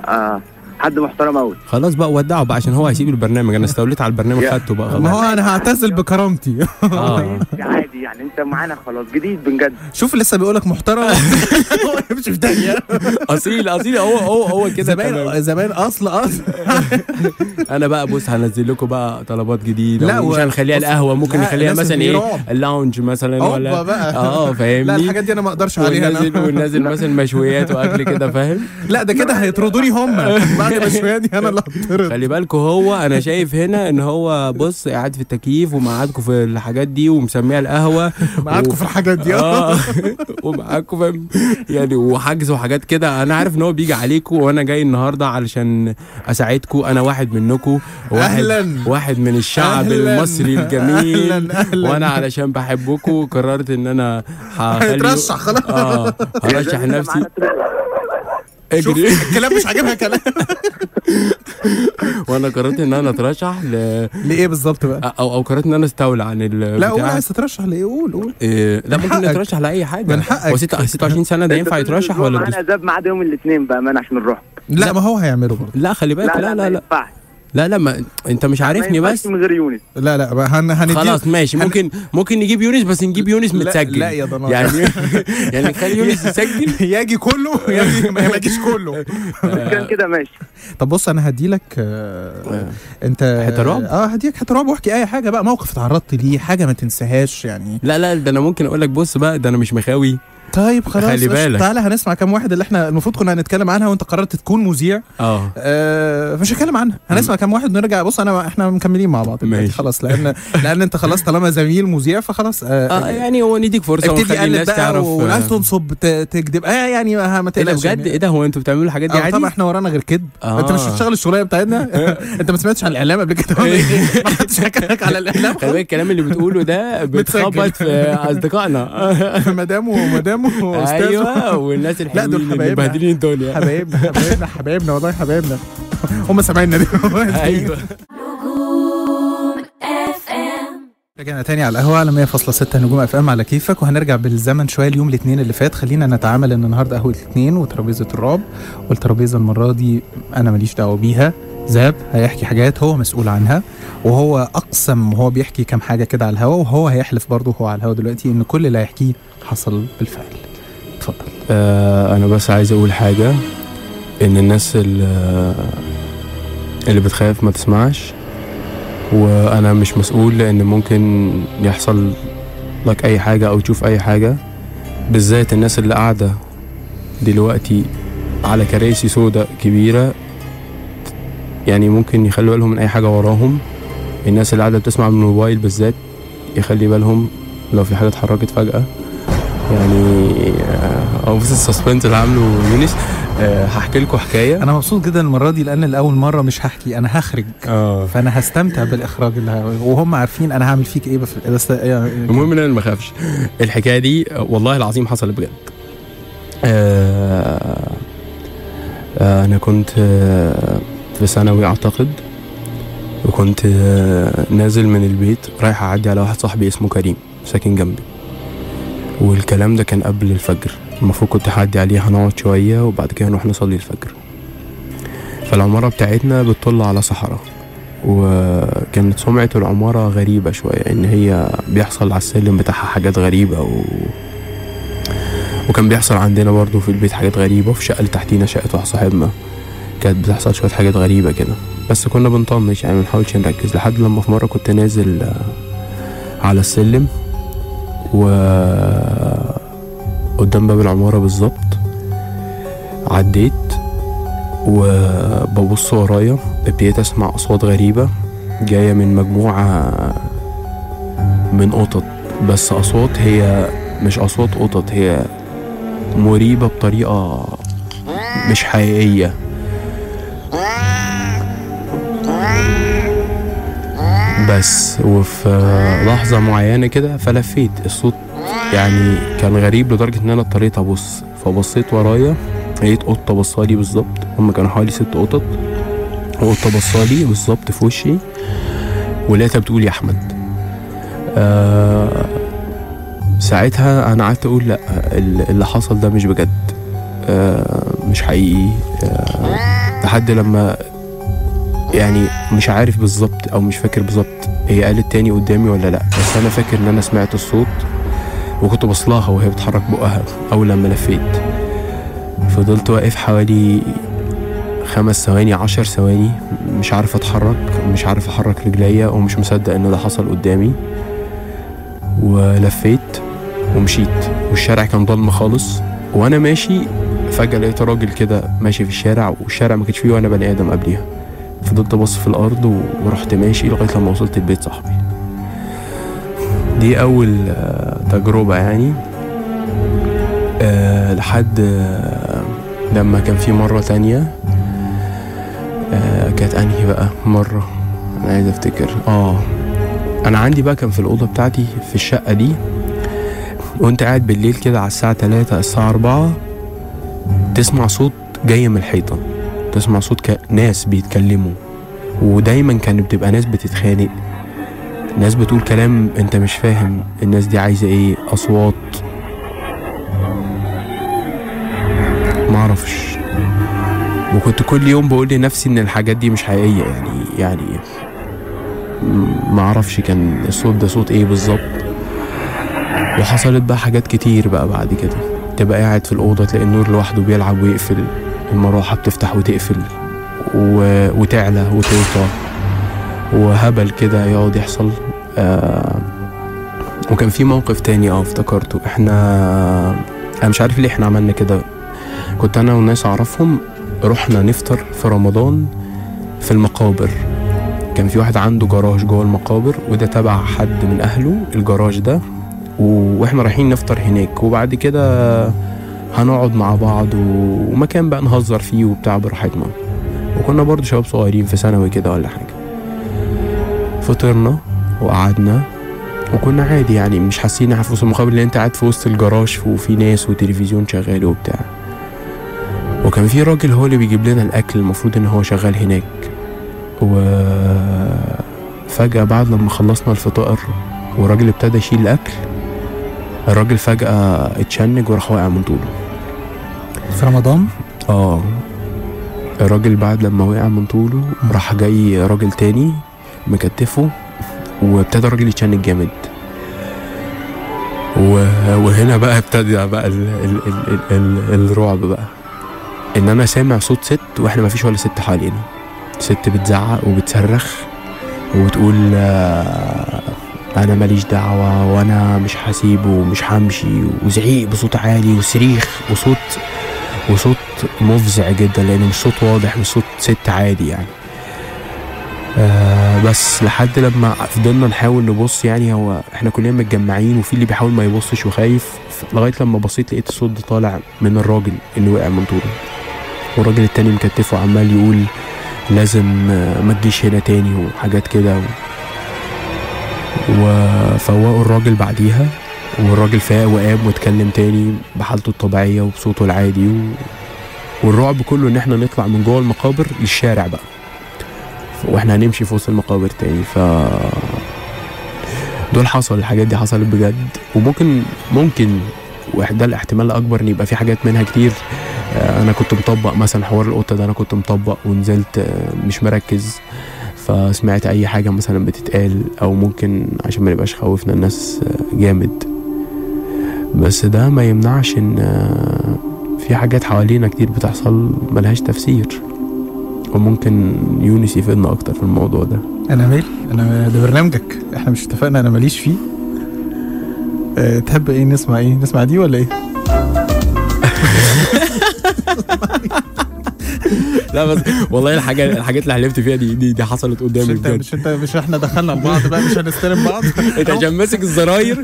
آه حد محترم قوي خلاص بقى ودعه بقى عشان هو هيسيب البرنامج. أنا استوليت على البرنامج خدته بقى. ما هو أنا هعتزل بكرامتي. آه. عادي. يعني انت معانا خلاص. جديد بجد شوف لسه بيقولك محترم. هو يمشي في داهيه اصيل أصيل هو هو هو كده. زمان زمان اصل أصل. أنا بقى بص هنزل لكم بقى طلبات جديدة. لا، مش هنخليها القهوة ممكن نخليها مثلا إيه. اللاونج مثلا ولا بقى. آه فاهمني؟ لا الحاجات دي أنا ما أقدرش عليها وننزل أنا. وننزل مثلا مشويات وأكل كده فاهم؟ لا ده كده هيطردوني هم. بعد شوية دي أنا اللي هطرد. خلي بالكوا هو أنا شايف هنا إن هو بص قاعد في التكييف ومقعدكوا في الحاجات دي ومسميها القهوة. معاكم في الحاجات دي. آه. ومعاكوا فاهم يعني وحجز وحاجات كده. أنا عارف إن هو بيجي عليكم وأنا جاي النهارده علشان اساعدكم أنا واحد منكم واحد أهلاً. واحد من الشعب أهلاً. المصري الجميل. أهلاً، أهلاً. وأنا علشان بحبكم قررت إن أنا هخلي هيترشح خلاص. آه هرشح نفسي. أجري الكلام مش عاجبها كلام وأنا قررت إن أنا أترشح ل... ليه بالظبط بقى أو أو قررت إن أنا أستولى عن ال لا قول بتاع. عايز تترشح ليه قول قول إيه لا ممكن حقك. نترشح لأي حاجة من حقك. هو ست- 26 سنة ده ينفع يترشح ولا أنا زاب ما عدا يوم الاثنين بامانه عشان نروح لا ما هو هيعمله برضه لا خلي بالك لا لا ما لا ينفعش. لا لا ما انت مش عارفني بس. من غير يونس. لا لا هن هندي خلاص ماشي. هن- ممكن ممكن نجيب يونس بس نجيب يونس لا- متسجل. لا يا ضنايا. يعني يعني نخلي يونس يسجل يجي كله يجي ما يجيش كله. كان كده ماشي. طب بص أنا هدي لك آه، أنت حتة رعب؟ آه هديك حتة رعب واحكي أي حاجة بقى موقف اتعرضت ليه حاجة ما تنساهاش يعني. لا لا ده أنا ممكن أقول لك بص بقى ده أنا مش مخاوي. طيب خلاص خلي. بالك. تعالى هنسمع كام واحد اللي إحنا المفروض كنا هنتكلم عنها وانت قررت تكون مذيع. آه. آه مش هتكلم عنها هنسمع كام واحد ونرجع. بص أنا إحنا مكملين مع بعض ماشي. خلاص لأن لأن أنت خلاص طالما زميل مذيع فخلاص آه آه يعني هو نديك فرصة ابتدي الناس بقى تعرف ولا آه، تنصب تكذب. آه يعني ما ده تقلقش بجد؟ يعني. إيه ده؟ هو أنتوا بتعملوا الحاجات دي آه، عادي؟ طبعا إحنا ورانا غير آه. أنت مش بتشتغل الشغلانة بتاعتنا؟ أنت ما سمعتش عن الإعلام قبل كده؟ إيه؟ ما حدش حكى لك على الإعلام الكلام اللي بتقوله ده بتخبط في أصدقائنا. مدامه واستاذه أيوه والناس دول الحلوين اللي حبايبنا. مبهدلين الدنيا حبايبنا حبايبنا حبايبنا والله حبايبنا. هم سامعيننا دلوقتي أيوه. نجوم FM رجعنا تاني على القهوة على 100.6 نجوم FM على كيفك وهنرجع بالزمن شوية اليوم الاثنين اللي فات. خلينا نتعامل إن النهارده قهوة الاثنين وترابيزة الرعب والترابيزة المرة دي أنا ماليش دعوة بيها. زاب هيحكي حاجات هو مسؤول عنها وهو أقسم وهو بيحكي كام حاجة كده على الهوا وهو هيحلف برضه هو على الهوا دلوقتي إن كل اللي هيحكيه حصل بالفعل. اتفضل. آه أنا بس عايز أقول حاجة إن الناس اللي, اللي بتخاف ما تسمعش وأنا مش مسؤول لأن ممكن يحصل لك أي حاجة أو تشوف أي حاجة بالذات الناس اللي قاعدة دلوقتي على كراسي سوداء كبيرة يعني ممكن يخلوا بالهم من أي حاجة وراهم. الناس اللي قاعدة بتسمع من الموبايل بالذات يخلي بالهم لو في حاجة اتحركت فجأة. يعني آه، أو بس السسبنس اللي عامله يونس. آه، هحكي لكم حكاية. أنا مبسوط جدا المرة دي لأن لأول مرة مش هحكي أنا هخرج. آه. فأنا هستمتع بالإخراج اللي وهم عارفين أنا هعمل فيك إيه بس, بس يعني المهم إن أنا ما اخافش الحكاية دي آه، والله العظيم حصلت بجد. آه آه، أنا كنت آه، في ثانوي أعتقد وكنت آه، نازل من البيت رايح أعدي على واحد صاحبي اسمه كريم ساكن جنبي. والكلام ده كان قبل الفجر المفروض كنت هعدي عليه هنقعد شوية وبعد كده نروح نصلي الفجر. فالعمارة بتاعتنا بتطل على صحراء وكانت سمعة العمارة غريبة شوية إن هي بيحصل على السلم بتاعها حاجات غريبة و... وكان بيحصل عندنا برضو في البيت حاجات غريبة وفي الشقة اللي تحتينا شقة واحد صاحبنا. كانت بتحصل شوية حاجات غريبة كده. بس كنا بنطنش يعني منحاولش نركز. لحد لما في مرة كنت نازل آه، على السلم و قدام باب العمارة بالظبط عديت وببص ورايا ابتديت أسمع أصوات غريبة جاية من مجموعة من قطط. بس أصوات هي مش أصوات قطط هي مريبة بطريقة مش حقيقية. بس. وفي لحظة معينة كده فلفيت. الصوت يعني كان غريب لدرجة إن أنا اضطريت أبص. فبصيت ورايا لقيت قطة بصالي بالظبط. هما كانوا حوالي ست قطط. وقطة بصالي بالظبط في وشي. ولقيتها بتقول يا أحمد. آه ساعتها أنا قعدت أقول لأ ال- اللي حصل ده مش بجد. آه مش حقيقي. آه لحد لما يعني مش عارف بالظبط أو مش فاكر بالظبط هي قالت تاني قدامي ولا لأ. بس أنا فاكر إن أنا سمعت الصوت وكنت بصلاها وهي بتحرك بقها أول لما لفيت. فضلت واقف حوالي خمس ثواني عشر ثواني مش عارف أتحرك مش عارف أحرك رجليا ومش مصدق إن ده حصل قدامي. ولفيت ومشيت والشارع كان ضلمة خالص. وأنا ماشي فجأة لقيت راجل كده ماشي في الشارع والشارع ما كانش فيه وأنا بني آدم قبليها. فضلت أبص في الأرض ورحت ماشي لغاية لما وصلت البيت صاحبي. دي أول آه، تجربة يعني. أه لحد آه، لما كان في مرة تانية. أه كانت أنهي بقى مرة؟ أنا عايز أفتكر. آه أنا عندي بقى كان في الأوضة بتاعتي في الشقة دي. وأنت قاعد بالليل كده على الساعة 3 الساعة 4 تسمع صوت جاي من الحيطة. تسمع صوت. ناس بيتكلموا. ودايما كانت بتبقى ناس بتتخانق. ناس بتقول كلام انت مش فاهم الناس دي عايزة إيه أصوات. معرفش وكنت كل يوم بقول لنفسي إن الحاجات دي مش حقيقية يعني يعني معرفش كان الصوت ده صوت إيه بالظبط. وحصلت بقى حاجات كتير بقى بعد كده. تبقى قاعد في الأوضة تلاقي النور لوحده بيلعب ويقفل المروحة بتفتح وتقفل. وتعلى وتوطى وهبل كده يقعد يحصل. آه وكان في موقف تاني آه افتكرته. إحنا أنا مش عارف ليه إحنا عملنا كده. كنت أنا والناس أعرفهم رحنا نفطر في رمضان في المقابر. كان في واحد عنده جراج جوه المقابر وده تبع حد من أهله الجراج ده. وإحنا رايحين نفطر هناك. وبعد كده هنقعد مع بعض ومكان بقى نهزر فيه وبتاع براحتنا. وكنا برضو شباب صغيرين في ثانوي كده ولا حاجة. فطرنا وقعدنا وكنا عادي يعني مش حاسين في وسط المقابل اللي أنت قاعد في وسط الجراج وفي ناس وتلفزيون شغال وبتاع. وكان في راجل هو اللي بيجيب لنا الأكل المفروض إن هو شغال هناك. وفجأة بعد لما خلصنا الفطار والراجل ابتدى يشيل الأكل الراجل فجأة اتشنج وراح واقع من طوله. في رمضان؟ آه. الراجل بعد لما وقع من طوله راح جاي راجل تاني مكتفه وابتدى الراجل يتشنج جامد. وهنا بقى ابتدى بقى ال... ال... ال... ال... ال... الرعب بقى. إن أنا سامع صوت ست وإحنا ما فيش ولا ست حوالينا. ست بتزعق وبتصرخ وبتقول آه، أنا ماليش دعوة وأنا مش هسيبه ومش همشي. وزعيق بصوت عالي وصريخ وصوت وصوت مفزع جدا لأنه مش صوت واضح مش صوت ست عادي يعني. آه بس لحد لما فضلنا نحاول نبص يعني هو إحنا كلنا متجمعين وفي اللي بيحاول ما يبصش وخايف لغاية لما بصيت لقيت الصوت ده طالع من الراجل اللي وقع من طوله. والراجل التاني مكتفه عمال يقول لازم ما تجيش هنا تاني وحاجات كده. و... وفوقوا الراجل بعديها. والراجل فاق وقام واتكلم تاني بحالته الطبيعية وبصوته العادي و... والرعب كله إن إحنا نطلع من جوه المقابر للشارع بقى. وإحنا هنمشي في وسط المقابر تاني. ف دول حصل الحاجات دي حصلت بجد. وممكن ممكن وده الاحتمال الأكبر إن يبقى في حاجات منها كتير. آه، أنا كنت مطبق مثلا حوار القطة ده أنا كنت مطبق ونزلت آه، مش مركز. فسمعت أي حاجة مثلا بتتقال أو ممكن عشان ما نبقاش خوفنا الناس آه، جامد. بس ده ما يمنعش إن آه، في حاجات حوالينا كتير بتحصل ملهاش تفسير. وممكن يونس يفيدنا أكتر في الموضوع ده. أنا مالي أنا ده برنامجك. إحنا مش اتفقنا أنا ماليش فيه. أه تحب إيه؟ نسمع إيه؟ نسمع دي ولا إيه؟ لا بس والله الحاجات الحاجات اللي حلفت فيها دي دي, دي حصلت مش قدامي انت بجد. مش انت مش إحنا دخلنا لبعض بقى مش هنستلم بعض؟ انت عشان ماسك الزراير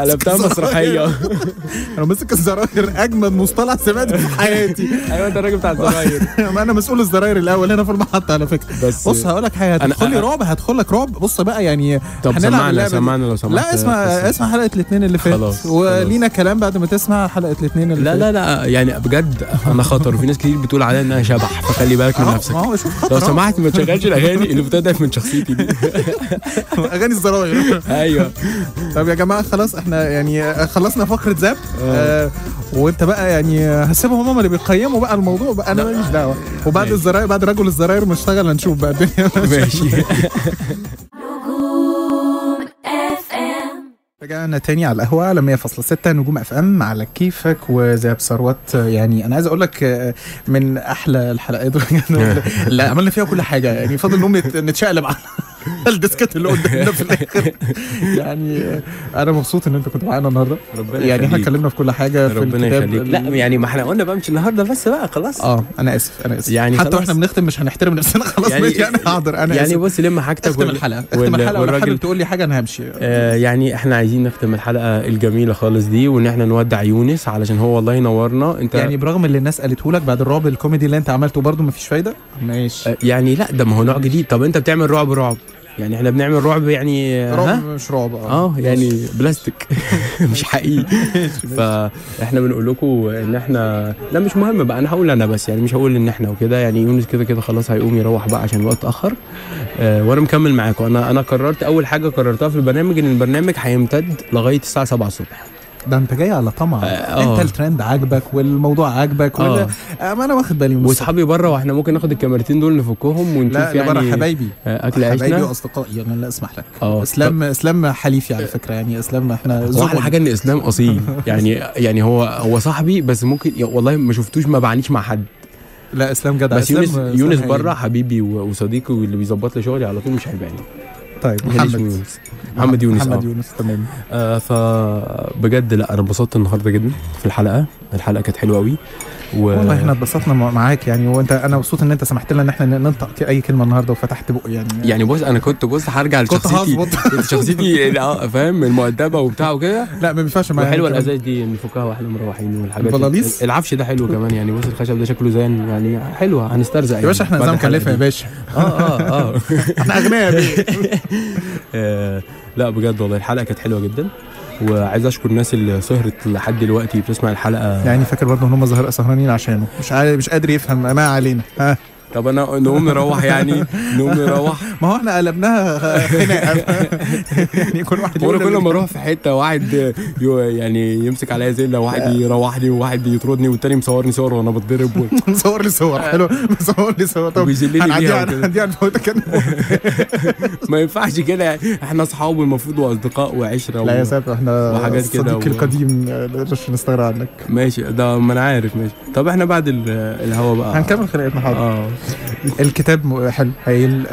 قلبتها مسرحية. أنا ماسك الزراير اجمد مصطلح سمعته في حياتي. أيوه أنت الراجل بتاع الزراير. أنا مسؤول الزراير الأول هنا في المحطة على فكرة. بس بص هقول لك حاجة هتدخل لي رعب هدخل لك رعب. بص بقى يعني طب سمعنا. سمعنا لو سمحت لا اسمع. اسمع حلقة الاثنين اللي فات خلاص، ولينا كلام بعد ما تسمع حلقة الاثنين اللي لا لا لا يعني بجد أنا خطر. وفي ناس كتير بتقول عليا ان أنا شبح فخلي بالك من أهو، نفسك. شوف لو سمحت ما تشغلش الأغاني اللي بتهدف من شخصيتي دي. أغاني الزراير. أيوه. طب يا جماعة خلاص إحنا يعني خلصنا فقرة زاب آه. وأنت بقى يعني هسيبهم هم اللي بيقيموا بقى الموضوع. بقى أنا. ماليش دعوة. وبعد. الزراير بعد رجل الزراير ما اشتغل هنشوف بقى الدنيا ماشي. رجعنا تاني على القهوة على 100.6 نجوم أف إم على كيفك وزي ثروت. يعني أنا عايز أقول لك آه، من أحلى الحلقات اللي عملنا فيها كل حاجة. يعني فاضل نقوم نت- نتشقلب على الديسكات اللي قدامنا في الآخر. يعني أنا مبسوط إن أنت كنت معانا النهارده. ربنا يعني إحنا. اتكلمنا في كل حاجة في ربنا الكتاب. يخليك. لا يعني ما إحنا قلنا بقى مش النهارده بس بقى خلاص. آه أنا آسف أنا آسف. يعني حتى. وإحنا بنختم مش هنحترم نفسنا خلاص يعني- ماشي أنا حاضر أنا يعني بص لم حاجتك اختم الحلقة اختم ولو والراجل- حابب تقول لي حاجة أنا همشي. آه يعني إحنا عايزين نختم الحلقة الجميلة خالص دي وإن إحنا نودع يونس علشان هو والله نورنا أنت يعني برغم اللي الناس قالته لك بعد الرعب الكوميدي اللي أنت عملته برضه مفيش فايدة؟ ماشي. آه، يعني لا ده ما هو نوع جديد. طب أنت بتعمل رعب رعب. يعني إحنا بنعمل رعب يعني آه، ها؟ رعب مش رعب آه. يعني بلاستيك. مش حقيقي. فإحنا بنقول لكم إن إحنا لا مش مهم بقى أنا هقول أنا بس يعني مش هقول إن إحنا وكده. يعني يونس كده كده خلاص هيقوم يروح بقى عشان الوقت اتاخر آه وأنا مكمل معاكم. أنا أنا قررت أول حاجة قررتها في البرنامج إن البرنامج هيمتد لغاية الساعة 7 الصبح. ده انت جاي على طمع آه. انت الترند عاجبك والموضوع عاجبك آه. ولا آه. ما أنا واخد بالي من واصحابي بره وإحنا ممكن ناخد الكاميرتين دول نفكهم ونشوف لا اللي بره يعني حبايبي آه، أكل حبايبي عيشنا وأصدقائي أنا لا اسمح لك آه اسلام إسلام حليفي على فكرة يعني إسلام إحنا زملاء. حاجة إن إسلام أصيل يعني يعني هو هو صاحبي بس ممكن والله ما شفتوش ما بعنيش مع حد لا إسلام جدع بس يونس يونس. بره حبيبي وصديقي واللي بيظبط لي شغلي على طول مش هيبان طيب محمد. يونس. محمد يونس محمد آه. يونس تمام. آه، فبجد لا أنا انبسطت النهارده جدا في الحلقة. الحلقة كانت حلوة قوي و... والله إحنا اتبسطنا مع- معاك يعني وانت أنا مبسوط ان انت سمحت لنا ان إحنا ننطق اي كلمة النهارده وفتحت بق يعني. يعني بص أنا كنت بص هرجع كنت لشخصيتي. هظبط. كنت شخصيتي آه فاهم؟ المؤدبة وبتاع وكده. لا ما ينفعش معايا. كمان. الازاز دي نفكها وإحنا مروحين والحاجات البلاليص؟ العفش ده حلو كمان يعني بص الخشب ده شكله زين يعني حلوة هنسترزق يا باشا إحنا بعد نظام كلفه يا. باشا. آه آه آه. إحنا أغنياء يا آه، لا بجد والله الحلقة كانت حلوة جدا. وعايز أشكر الناس اللي سهرت لحد دلوقتي بتسمع الحلقة. يعني فاكر برضه إن هم سهرانين عشانه. مش عارف مش قادر يفهم ما علينا. ها؟ طب أنا نقوم نروح يعني نقوم نروح. ما هو إحنا قلبناها خناقة. يعني كل واحد وأنا يقول كل ما أروح في حتة واحد يعني يمسك عليا زله واحد يروحني وواحد يطردني والتاني مصورني صور وأنا بتضرب مصور لي صور حلو. مصور لي صور. طب هنعديها كده ما ينفعش كده. إحنا أصحاب المفروض وأصدقاء وعشرة لا يا. ساتر إحنا وحاجات كده صديقي القديم آه، نقدرش نستغنى عنك. ماشي ده ما أنا عارف ماشي. طب إحنا بعد ال- الهوا بقى. هنكمل خناقتنا حاضر. آه. الكتاب حلو هايل.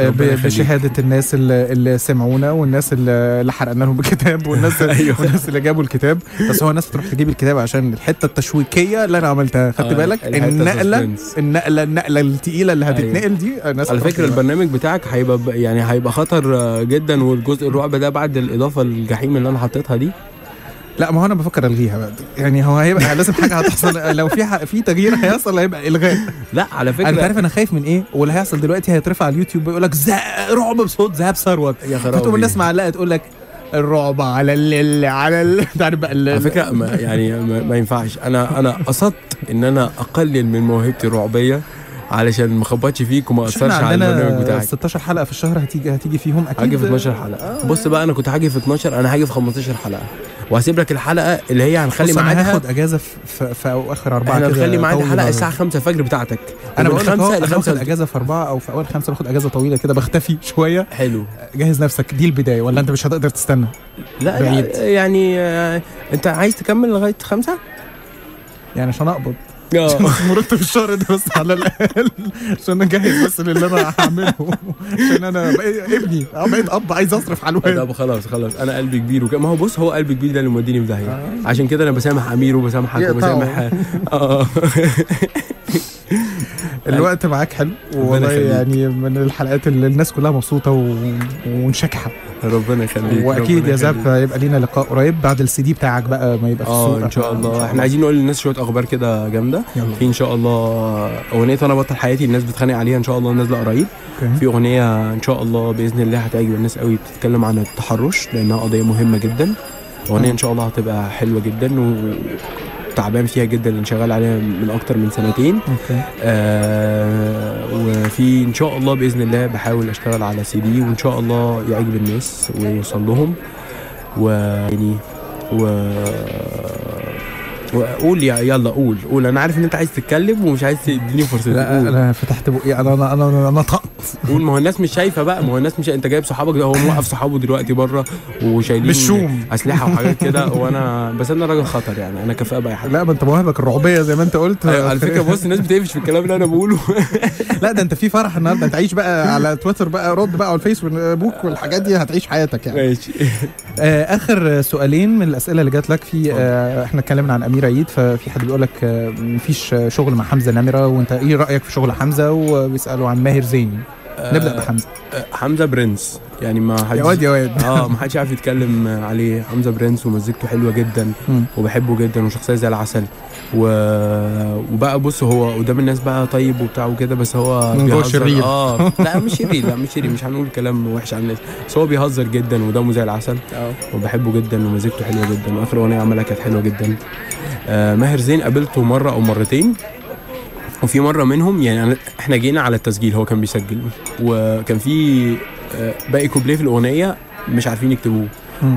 بشهادة الناس اللي, اللي سمعونا والناس اللي اللي حرقنا لهم الكتاب والناس أيوة. والناس اللي جابوا الكتاب بس هو الناس بتروح تجيب الكتاب عشان الحتة التشويقية اللي أنا عملتها خدت آه، بالك النقله. النقله النقلة التقيلة اللي هتتنقل دي الناس على فكرة. البرنامج بتاعك هيبقى يعني هيبقى خطر جدا والجزء الرعب ده بعد الإضافة للجحيم اللي أنا حطيتها دي لا ما هو أنا بفكر ألغيها بقى. يعني هو هيبقى لازم حاجة هتحصل. لو في ح- في تغيير هيحصل هيبقى إلغاء. لا على فكرة. انت عارف أنا خايف من إيه؟ واللي هيحصل دلوقتي هيترفع على اليوتيوب بيقول لك رعب بصوت ذهب ثروت. يا خرابي. فتقوم الناس معلقة تقول لك الرعب على الليل على ال... تعرف بقى ال- على فكرة ما يعني ما, ما ينفعش. أنا أنا قصدت إن أنا أقلل من موهبتي الرعبية علشان ما أخبطش فيك وما أثرش على البرنامج بتاعك. 16 حلقة في الشهر هتيجي هتيجي فيهم أكيد. هاجي في 12 حلقة. بص بقى أنا كنت هاجي في 12 أنا هاجي في 15 حلقة. وهسيب لك الحلقة اللي هي هنخلي ميعادها. هاخد أجازة في, في, أواخر أربعة إحنا هنخلي طويلة. الحلقة الساعة 5 الفجر بتاعتك. أنا بقول خمسة أنا باخد أجازة في أربعة أو في أول خمسة باخد أجازة طويلة كده بختفي شوية. حلو. جهز نفسك. دي البدايه ولا أنت مش هتقدر تستنى؟ لا بعيد. يعني آه، أنت عايز تكمل لغاية خمسة؟ يعني عشان أقبض. مرتب الشهر ده بس على الأقل عشان اجهز بس للي أنا هعمله. عشان أنا بقيت ابني أنا بقيت أب عايز أصرف على الولاد طب خلاص خلاص. أنا قلبي كبير وكده. ما هو بص هو قلبي كبير ده اللي موديني في داهية. عشان كده أنا بسامح أمير وبسامحك. وبسامح آه. الوقت معاك حلو والله. يعني من الحلقات اللي الناس كلها مبسوطة و... ونشكحه ربنا يخليك وأكيد يا زاب. يبقى لينا لقاء قريب بعد السي دي بتاعك بقى ما يبقى في السوق. آه إن شاء الله. إحنا عايزين نقول للناس شوية أخبار كده جامدة. في إن شاء الله أغنية أنا بطل حياتي الناس بتتخانق عليها إن شاء الله نازله قريب. في أغنية إن شاء الله بإذن الله هتعجب الناس قوي بتتكلم عن التحرش لأنها قضية مهمة جدا. أغنية إن شاء الله هتبقى حلوة جدا وتعبان فيها جدا لأن شغال عليها من أكتر من سنتين. okay. آه وفي إن شاء الله بإذن الله بحاول أشتغل على سي دي وإن شاء الله يعجب الناس ويوصل لهم. ويعني و وقول يا يلا قول. قول. أنا عارف إن أنت عايز تتكلم ومش عايز تديني فرصة. لا قول. أنا فتحت بقي. أنا أنا أنا أنا نطقت قول. ما هو الناس مش شايفة بقى. ما هو الناس مش أنت جايب صحابك ده هو موقف صحابه دلوقتي بره وشايلين بالشوم. أسلحة وحاجات كده. وأنا بس أنا راجل خطر يعني. أنا كفاءة بأي حاجة. لا ما أنت مواهبك الرعبية زي ما أنت قلت. أيوة، على فكرة بص الناس بتقفش في الكلام اللي أنا بقوله. لا ده أنت في فرح النهارده. انت بقى على تويتر بقى رد بقى على الفيسبوك والحاجات دي. هتعيش حياتك يعني. ماشي. آه آخر سؤالين من الأسئلة اللي جات لك في آه إحنا اتكلمنا عن أمير عيد ففي حد بيقول لك آه مفيش شغل مع حمزة نمرة وأنت إيه رأيك في شغل حمزة؟ وبيسألوا عن ماهر زين نبدأ بحمزة. آه، حمزة برنس. يعني ما حدش يا واد يا واد. آه ما حدش عارف يتكلم عليه. حمزة برنس ومزيكته حلوة جدا. وبحبه جدا وشخصية زي العسل. و... وبقى بص هو قدام الناس بقى طيب وبتاع وكده بس هو من جوه شرير. آه لا مش شرير لا مش شرير. مش هنقول كلام وحش عن الناس. بس هو بيهزر جدا ودمه زي العسل. وبحبه جدا ومزيكته حلوة جدا. وآخر أغنية عملها كانت حلوة جدا. آه ماهر زين قابلته مرة أو مرتين وفي مرة منهم يعني إحنا جينا على التسجيل هو كان بيسجل وكان في آه، باقي كوبليه في الأغنية مش عارفين يكتبوه.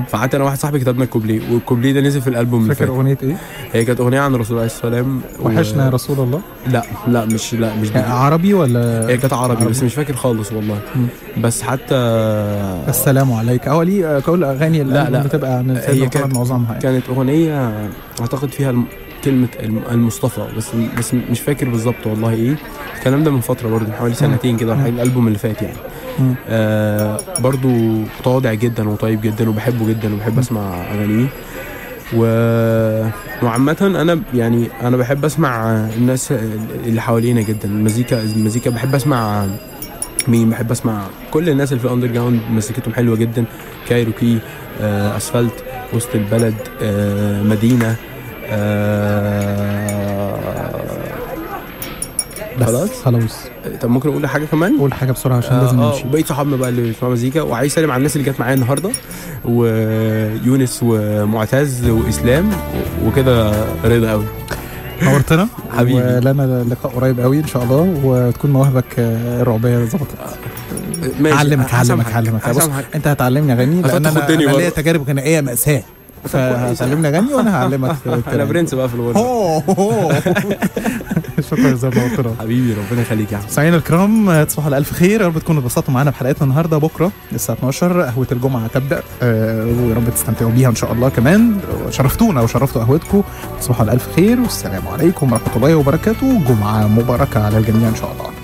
فقعدت أنا واحد صاحبي كتبنا الكوبليه والكوبليه ده نزل في الألبوم اللي فاكر أغنية إيه هي كانت أغنية عن الرسول عليه السلام و- وحشنا يا رسول الله لا لا مش لا مش دي يعني عربي ولا هي كانت عربي, عربي. بس مش فاكر خالص والله مم. بس حتى السلام عليك هو ليه كل أغاني لا، لا. بتبقى عن هي كانت- معظمها يعني. كانت أغنية أعتقد فيها الم- كلمة الم- المصطفى بس بس مش فاكر بالظبط والله إيه الكلام ده من فترة برضه من حوالي سنتين كده. الألبوم اللي فات يعني. آه برضو متواضع جدا وطيب جدا وبحبه جدا وبحب أسمع أغانيه. و... وعامة أنا يعني أنا بحب أسمع الناس اللي حوالينا جدا. المزيكا المزيكا بحب أسمع مين؟ بحب أسمع كل الناس اللي في ال underground مزيكتهم حلوة جدا. كايروكي آه أسفلت وسط البلد آه مدينة آه بس. خلاص. خلاص. طب ممكن أقول حاجة كمان؟ قول حاجة بسرعة عشان لازم آه نمشي. وبقيت صحابنا بقى اللي بيسمعوا مزيكا وعايز أسلم على الناس اللي جت معايا النهارده ويونس ومعتز وإسلام وكده رضا قوي نورتنا. حبيبي. ولنا لقاء قريب قوي إن شاء الله وتكون مواهبك آه، الرعبية ظبطت. ماشي. اعلمك بص هسامحك. أنت هتعلمني أغاني؟ لأن أنا. ليا تجارب غنائية مأساة. فهتعلمني أغاني وأنا هعلمك أنا برنس بقى في الغنى. شكرا يا زلمه نورتنا حبيبي ربنا يخليك يا مستمعينا الكرام تصبحوا على ألف خير. يا رب تكونوا اتبسطتوا معانا بحلقتنا النهارده. بكرة الساعة 12 قهوة الجمعة تبدا آه، ويا رب تستمتعوا بيها إن شاء الله كمان. شرفتونا وشرفتوا قهوتكم. تصبحوا على ألف خير. والسلام عليكم ورحمة الله وبركاته. جمعة مباركة على الجميع إن شاء الله.